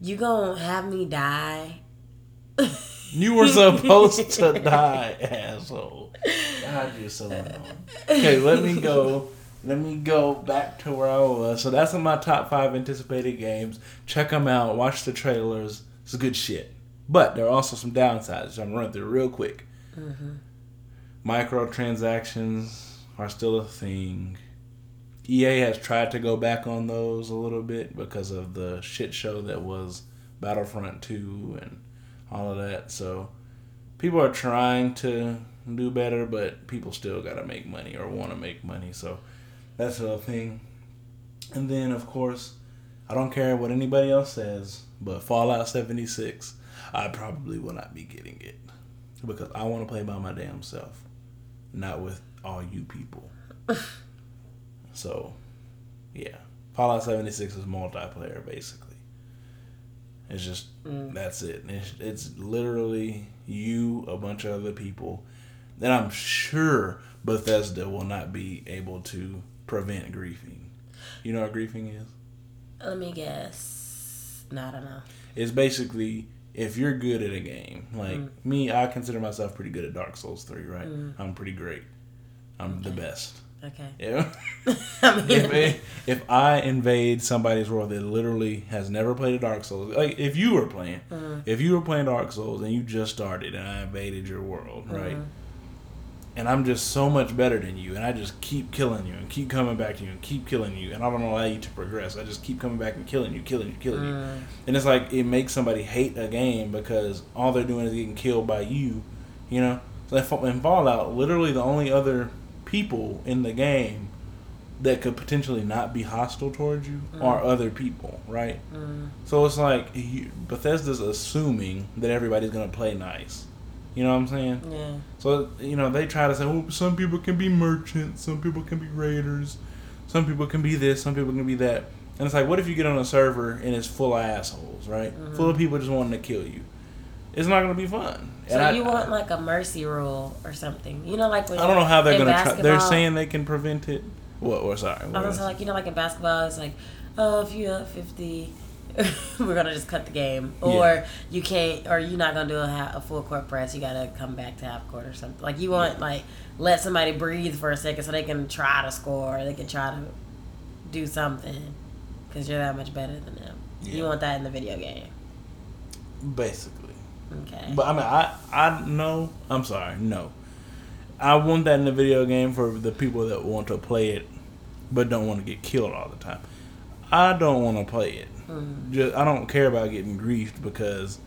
you gonna have me die? [laughs] You were supposed to [laughs] die, asshole. God, you're so annoying. Okay, let me go. Let me go back to where I was. So that's in my top five anticipated games. Check them out. Watch the trailers. It's good shit. But there are also some downsides. I'm gonna run through real quick. Mm-hmm. Microtransactions are still a thing. EA has tried to go back on those a little bit because of the shit show that was Battlefront 2 and all of that. So people are trying to do better, but people still got to make money or want to make money. So that's a thing. And then, of course, I don't care what anybody else says, but Fallout 76, I probably will not be getting it because I want to play by my damn self, not with all you people. [laughs] so, yeah. Fallout 76 is multiplayer, basically. It's just mm. that's it. It's, it's literally you, a bunch of other people. And I'm sure Bethesda will not be able to prevent griefing. You know what griefing is? Let me guess. No, I don't know. It's basically if you're good at a game. Like mm. me, I consider myself pretty good at Dark Souls 3, right? Mm. I'm pretty great. I'm the best. Okay. Yeah. [laughs] [laughs] I mean, if, if I invade somebody's world that literally has never played a Dark Souls, like if you were playing, mm. if you were playing Dark Souls and you just started and I invaded your world, right? And I'm just so much better than you, and I just keep killing you and keep coming back to you and keep killing you, and I don't allow you to progress. I just keep coming back and killing you, killing you, killing mm. you, and it's like it makes somebody hate a game because all they're doing is getting killed by you, you know. So in Fallout, literally the only other people in the game that could potentially not be hostile towards you mm. are other people, right? Mm. So it's like Bethesda's assuming that everybody's gonna play nice you know what I'm saying? Yeah. So you know they try to say, well, some people can be merchants, some people can be raiders, some people can be this, some people can be that. And it's like, what if you get on a server and it's full of assholes, right? Mm-hmm. Full of people just wanting to kill you. It's not going to be fun. So and you I, want like a mercy rule or something? You know, like when I don't know how they're going to try. They're saying they can prevent it. What? Or sorry. What I was like, you know, like in basketball, it's like, oh, if you have fifty [laughs] we're gonna just cut the game, or yeah. you can't, or you're not gonna do a, a full court press. You gotta come back to half court or something. Like you want like let somebody breathe for a second so they can try to score. They can try to do something because you're that much better than them. Yeah. You want that in the video game, basically. Okay. But I mean, I I know. I'm sorry, no. I want that in the video game for the people that want to play it, but don't want to get killed all the time. I don't want to play it. Mm. Just I don't care about getting griefed because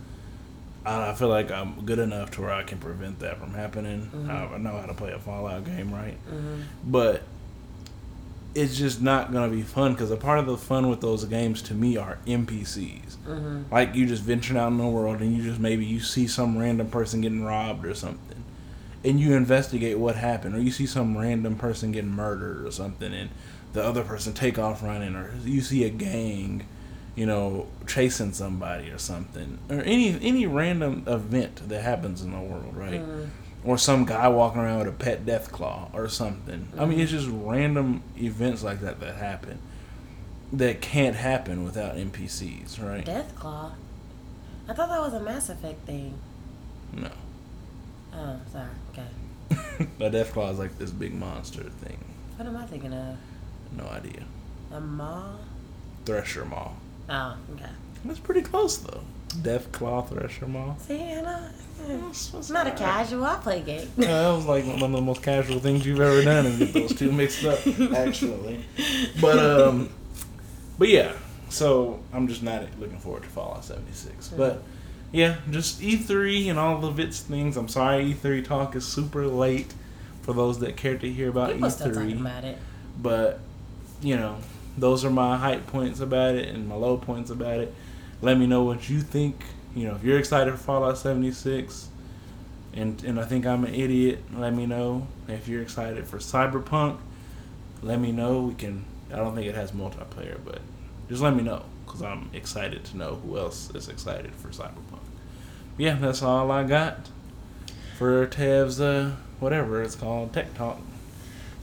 I, I, feel like I'm good enough to where I can prevent that from happening. Mm-hmm. I, I, know how to play a Fallout game, right? Mm-hmm. But it's just not gonna be fun because a part of the fun with those games to me are NPCs. Mm-hmm. Like you just venturing out in the world and you just maybe you see some random person getting robbed or something, and you investigate what happened, or you see some random person getting murdered or something, and the other person take off running, or you see a gang you know, chasing somebody or something, or any any random event that happens in the world, right? Mm. Or some guy walking around with a pet Deathclaw or something. Mm. I mean, it's mm-hmm. just random events like that that happen that can't happen without NPCs, right? Deathclaw. I thought that was a Mass Effect thing. No. Oh, sorry. Okay. [laughs] a Deathclaw is like this big monster thing. What am I thinking of? No idea. A maw. Thresher maw. Oh, okay. That's pretty close though. Deathclaw Thresher Maw. See, you know, it's not a casual. I play game. Yeah, that was like one of the most casual things you've ever done, and get those two mixed up, [laughs] actually. But um, but yeah. So I'm just not looking forward to Fallout 76. Mm-hmm. But yeah, just E3 and all of its things. I'm sorry, E3 talk is super late for those that care to hear about People E3. Still talking about it. But you know, those are my hype points about it and my low points about it. Let me know what you think. You know, if you're excited for Fallout 76, and and I think I'm an idiot. Let me know if you're excited for Cyberpunk. Let me know. We can. I don't think it has multiplayer, but just let me know because I'm excited to know who else is excited for Cyberpunk. Yeah, that's all I got for Tev's uh, whatever it's called Tech Talk.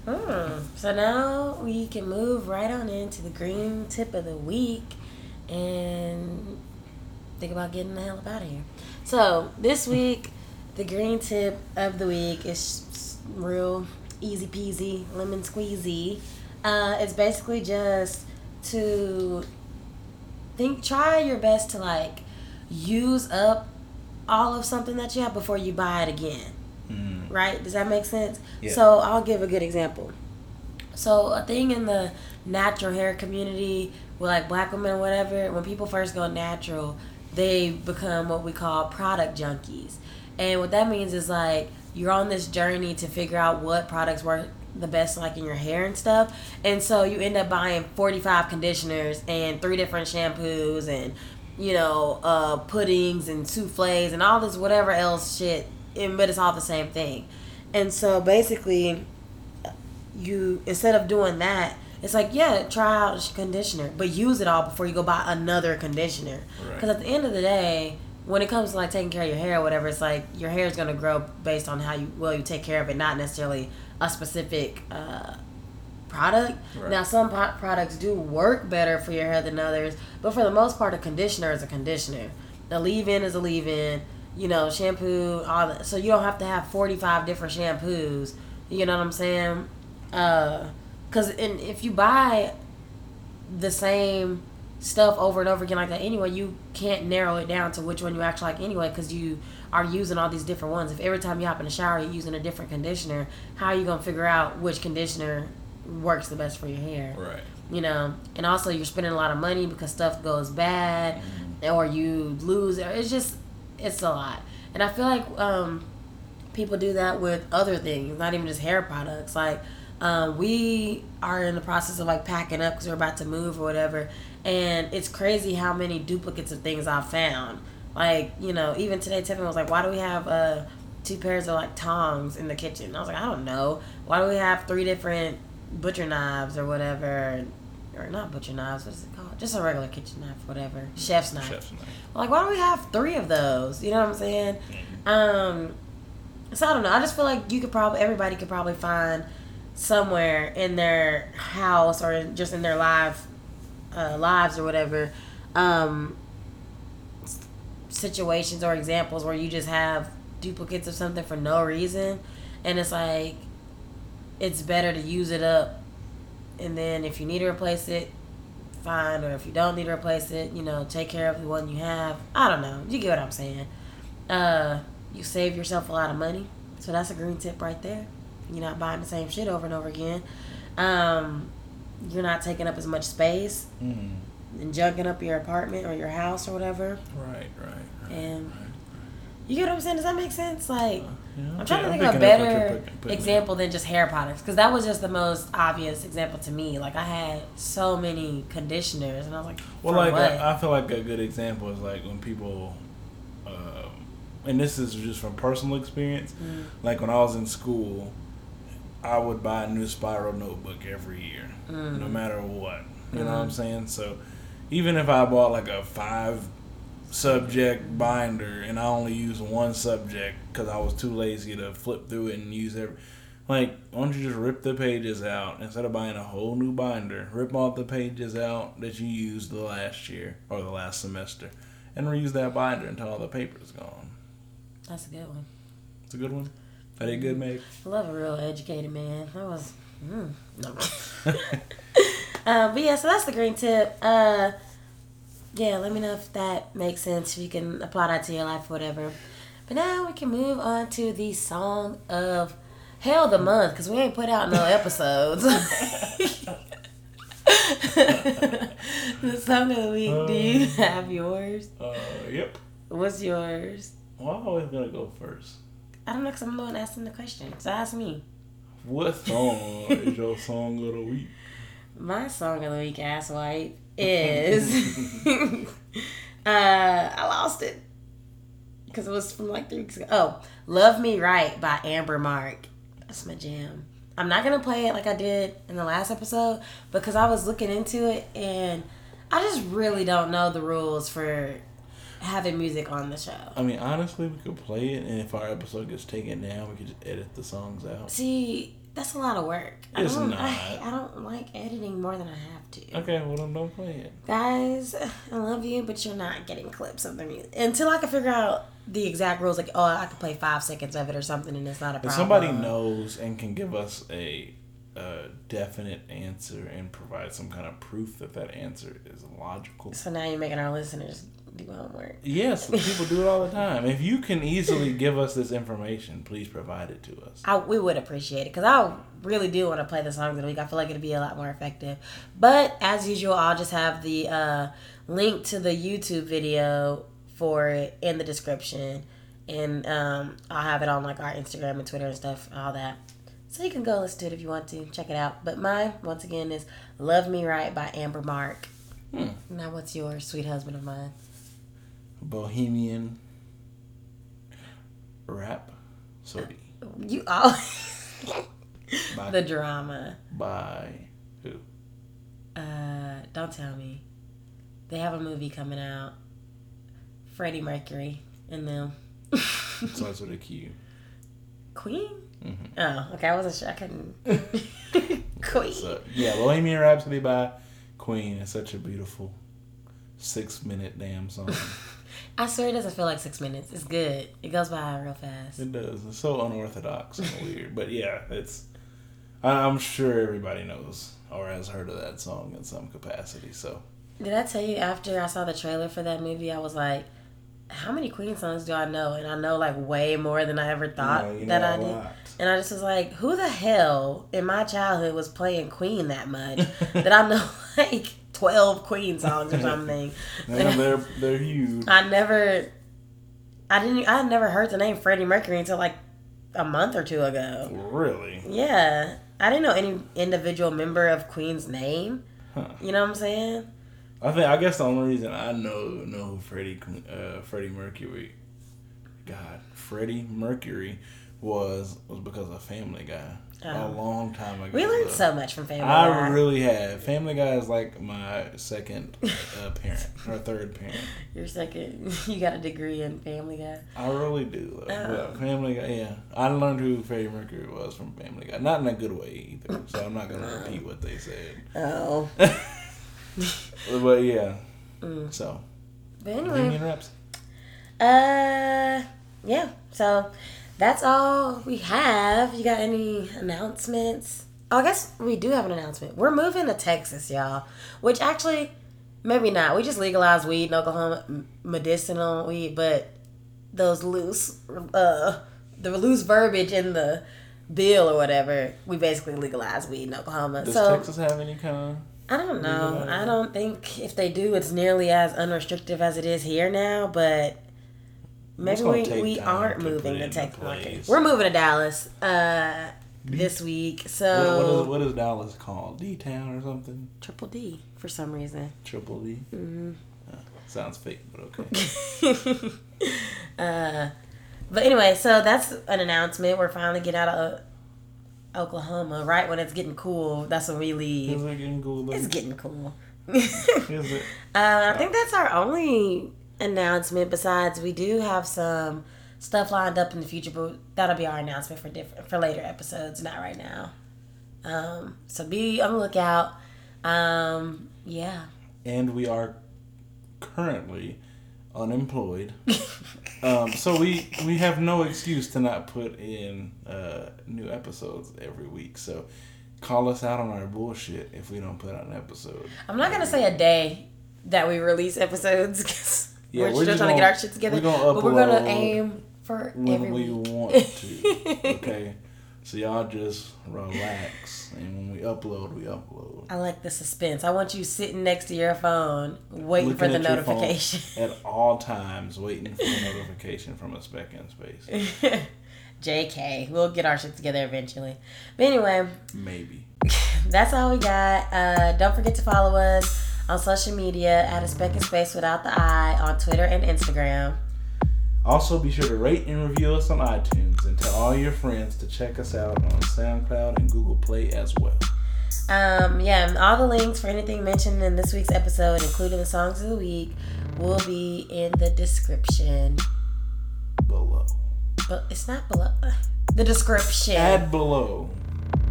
Hmm. So now we can move right on into the green tip of the week and think about getting the hell out of here. So this week, the green tip of the week is real easy peasy, lemon squeezy. Uh, it's basically just to think, try your best to like use up all of something that you have before you buy it again. Mm. Right? Does that make sense? Yeah. So I'll give a good example. So a thing in the natural hair community with like black women or whatever, when people first go natural, they become what we call product junkies. And what that means is like you're on this journey to figure out what products work the best like in your hair and stuff. And so you end up buying 45 conditioners and three different shampoos and you know, uh, puddings and souffles and all this whatever else shit and, but it's all the same thing. And so basically, you instead of doing that, it's like yeah, try out a conditioner, but use it all before you go buy another conditioner. Because right. at the end of the day, when it comes to like taking care of your hair or whatever, it's like your hair is gonna grow based on how you well you take care of it, not necessarily a specific uh, product. Right. Now, some po- products do work better for your hair than others, but for the most part, a conditioner is a conditioner. The leave-in is a leave-in you know, shampoo, all that. So you don't have to have 45 different shampoos. You know what I'm saying? Uh, cause and if you buy the same stuff over and over again like that anyway, you can't narrow it down to which one you actually like anyway because you are using all these different ones. If every time you hop in the shower you're using a different conditioner, how are you gonna figure out which conditioner works the best for your hair? Right. You know, and also you're spending a lot of money because stuff goes bad, Mm-hmm. or you lose. It's just it's a lot, and I feel like um, people do that with other things, not even just hair products. Like um, we are in the process of like packing up because we're about to move or whatever, and it's crazy how many duplicates of things I've found. Like you know, even today Tiffany was like, "Why do we have uh, two pairs of like tongs in the kitchen?" I was like, "I don't know. Why do we have three different butcher knives or whatever?" Or not butcher knives, what is it called? Just a regular kitchen knife, whatever. Chef's knife. Chef's knife. Like, why don't we have three of those? You know what I'm saying? Um, so I don't know. I just feel like you could probably everybody could probably find somewhere in their house or just in their live uh, lives or whatever um, situations or examples where you just have duplicates of something for no reason, and it's like it's better to use it up, and then if you need to replace it, fine. Or if you don't need to replace it, you know, take care of the one you have. I don't know. You get what I'm saying. Uh, you save yourself a lot of money, so that's a green tip right there. You're not buying the same shit over and over again. Um, you're not taking up as much space Mm-hmm. and junking up your apartment or your house or whatever. Right, right, right. And- right. You get what I'm saying? Does that make sense? Like, Yeah, I'm okay, trying to think picking of a up what you're better putting- putting example than just hair products because that was just the most obvious example to me. Like, I had so many conditioners, and I was like, Well, like what? I, I feel like a good example is like when people, um, and this is just from personal experience. Mm. Like when I was in school, I would buy a new spiral notebook every year, Mm. no matter what. You know what I'm Mhm. saying? So even if I bought like a five subject binder and I only used one subject because I was too lazy to flip through it and use every. Like, why don't you just rip the pages out instead of buying a whole new binder? Rip all the pages out that you used the last year or the last semester, and reuse that binder until all the paper's gone. That's a good one. It's a good one. I did good, Meg. I love a real educated man. That was. Mm, no. [laughs] [laughs] uh, but yeah, so that's the green tip. Uh, yeah, let me know if that makes sense. If you can apply that to your life, or whatever. But now we can move on to the song of hell the month because we ain't put out no episodes. [laughs] [laughs] the song of the week. Do you have yours? Uh, yep. What's yours? Well, I'm always gonna go first. I don't know because I'm the one asking the question. So ask me. What song is your song of the week? My song of the week, ass white, is [laughs] [laughs] uh I lost it because it was from like three weeks ago. Oh, "Love Me Right" by Amber Mark. That's my jam. I'm not gonna play it like I did in the last episode because I was looking into it and I just really don't know the rules for having music on the show. I mean, honestly, we could play it, and if our episode gets taken down, we could just edit the songs out. See, that's a lot of work. I It's don't, not. I, I don't like editing more than I have to. Okay, well then don't play it. Guys, [laughs] I love you, but you're not getting clips of the music until I can figure out the exact rules. Like, oh, I could play five seconds of it or something, and it's not a problem. If somebody knows and can give us a, a definite answer and provide some kind of proof that that answer is logical. So now you're making our listeners do homework. Yes, [laughs] people do it all the time. If you can easily give us this information, please provide it to us. I we would appreciate it because I really do want to play the songs of the week. I feel like it'd be a lot more effective. But as usual, I'll just have the uh, link to the YouTube video for it in the description, and um, I'll have it on like our Instagram and Twitter and stuff, all that. So you can go listen to it if you want to. Check it out. But mine, once again, is "Love Me Right" by Amber Mark. Hmm. Now, what's yours, sweet husband of mine? Bohemian rap Sody You all by, the drama. by who? Uh, don't tell me. They have a movie coming out. Freddie Mercury and them. Starts with a Q. Queen? Mhm. Oh, okay. I wasn't sure. I couldn't. [laughs] Queen. So yeah, Bohemian Rhapsody by Queen is such a beautiful six minute damn song. [laughs] I swear it doesn't feel like six minutes. It's good. It goes by real fast. it does. It's so unorthodox and weird, but yeah, it's. I'm sure everybody knows or has heard of that song in some capacity. So Did I tell you after I saw the trailer for that movie, I was like, how many Queen songs do I know? And I know like way more than I ever thought You know, that I did. lot. And I just was like, who the hell in my childhood was playing Queen that much [laughs] that I know [laughs] like 12 Queen songs or something? [laughs] They're they're huge. I never, I didn't, I had never heard the name Freddie Mercury until like a month or two ago. Really? Yeah. I didn't know any individual member of Queen's name. Huh. You know what I'm saying? I think I guess the only reason I know know who Freddie uh, Freddie Mercury, God, Freddie Mercury was was because of Family Guy a Oh. long time ago. We learned so much from Family I Guy. I really have. Family Guy is like my second uh, parent or third parent. [laughs] You're second. [laughs] You got a degree in Family Guy. I really do. Oh. But Family Guy, yeah. I learned who Freddie Mercury was from Family Guy. Not in a good way either. [laughs] So I'm not gonna repeat what they said. Oh. but yeah. Mm. So But anyway, reps. uh, yeah. So that's all we have. You got any announcements? Oh, I guess we do have an announcement. We're moving to Texas, y'all. Which actually, maybe not. We just legalized weed in Oklahoma, medicinal weed, but those loose, uh, the loose verbiage in the bill or whatever, we basically legalized weed in Oklahoma. Does so Texas have any kind of I don't know. I don't think if they do, it's nearly as unrestrictive as it is here now. But maybe we, we aren't moving to Texas. We're moving to Dallas uh, this week. what, So what is what is Dallas called? D Town or something? triple D for some reason. Triple D. hmm Uh, sounds fake, but okay. [laughs] uh, but anyway, so that's an announcement. We're finally getting out of Oklahoma. Right when it's getting cool, that's when we Is leave. it getting cool? It's getting cool. Is it? [laughs] Uh, I think that's our only announcement. Besides, we do have some stuff lined up in the future, but that'll be our announcement for different for later episodes, not right now. Um, so be on the lookout. Um, yeah. And we are currently unemployed. um, so we we have no excuse to not put in uh, new episodes every week. So call us out on our bullshit if we don't put out an episode. I'm not gonna say a day that we release episodes because Yeah, we're, we're still just trying to get our shit together. we're gonna but we're gonna aim for when every we week. want to. Okay. So y'all just relax, and when we upload, we upload. I like the suspense. I want you sitting next to your phone, waiting Looking for the at your phone notification. [laughs] at all times, waiting for a notification from a speck in space. [laughs] JK. We'll get our shit together eventually. But anyway, Maybe. [laughs] that's all we got. Uh, don't forget to follow us on social media at a speck in space without the I on Twitter and Instagram. Also, be sure to rate and review us on iTunes and tell all your friends to check us out on SoundCloud and Google Play as well. Um, yeah, all the links for anything mentioned in this week's episode, including the songs of the week, will be in the description. Below. But it's not below. [laughs] The description Add below.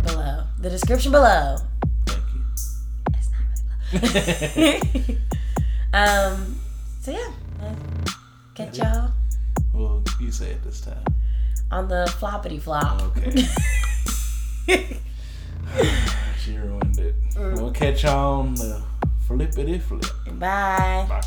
below. The description below. [laughs] um. So yeah, uh, catch y'all well, you say it this time. on the floppity flop. Okay. [laughs] [sighs] she ruined it. We'll catch y'all on the flippity flip. Bye. Bye.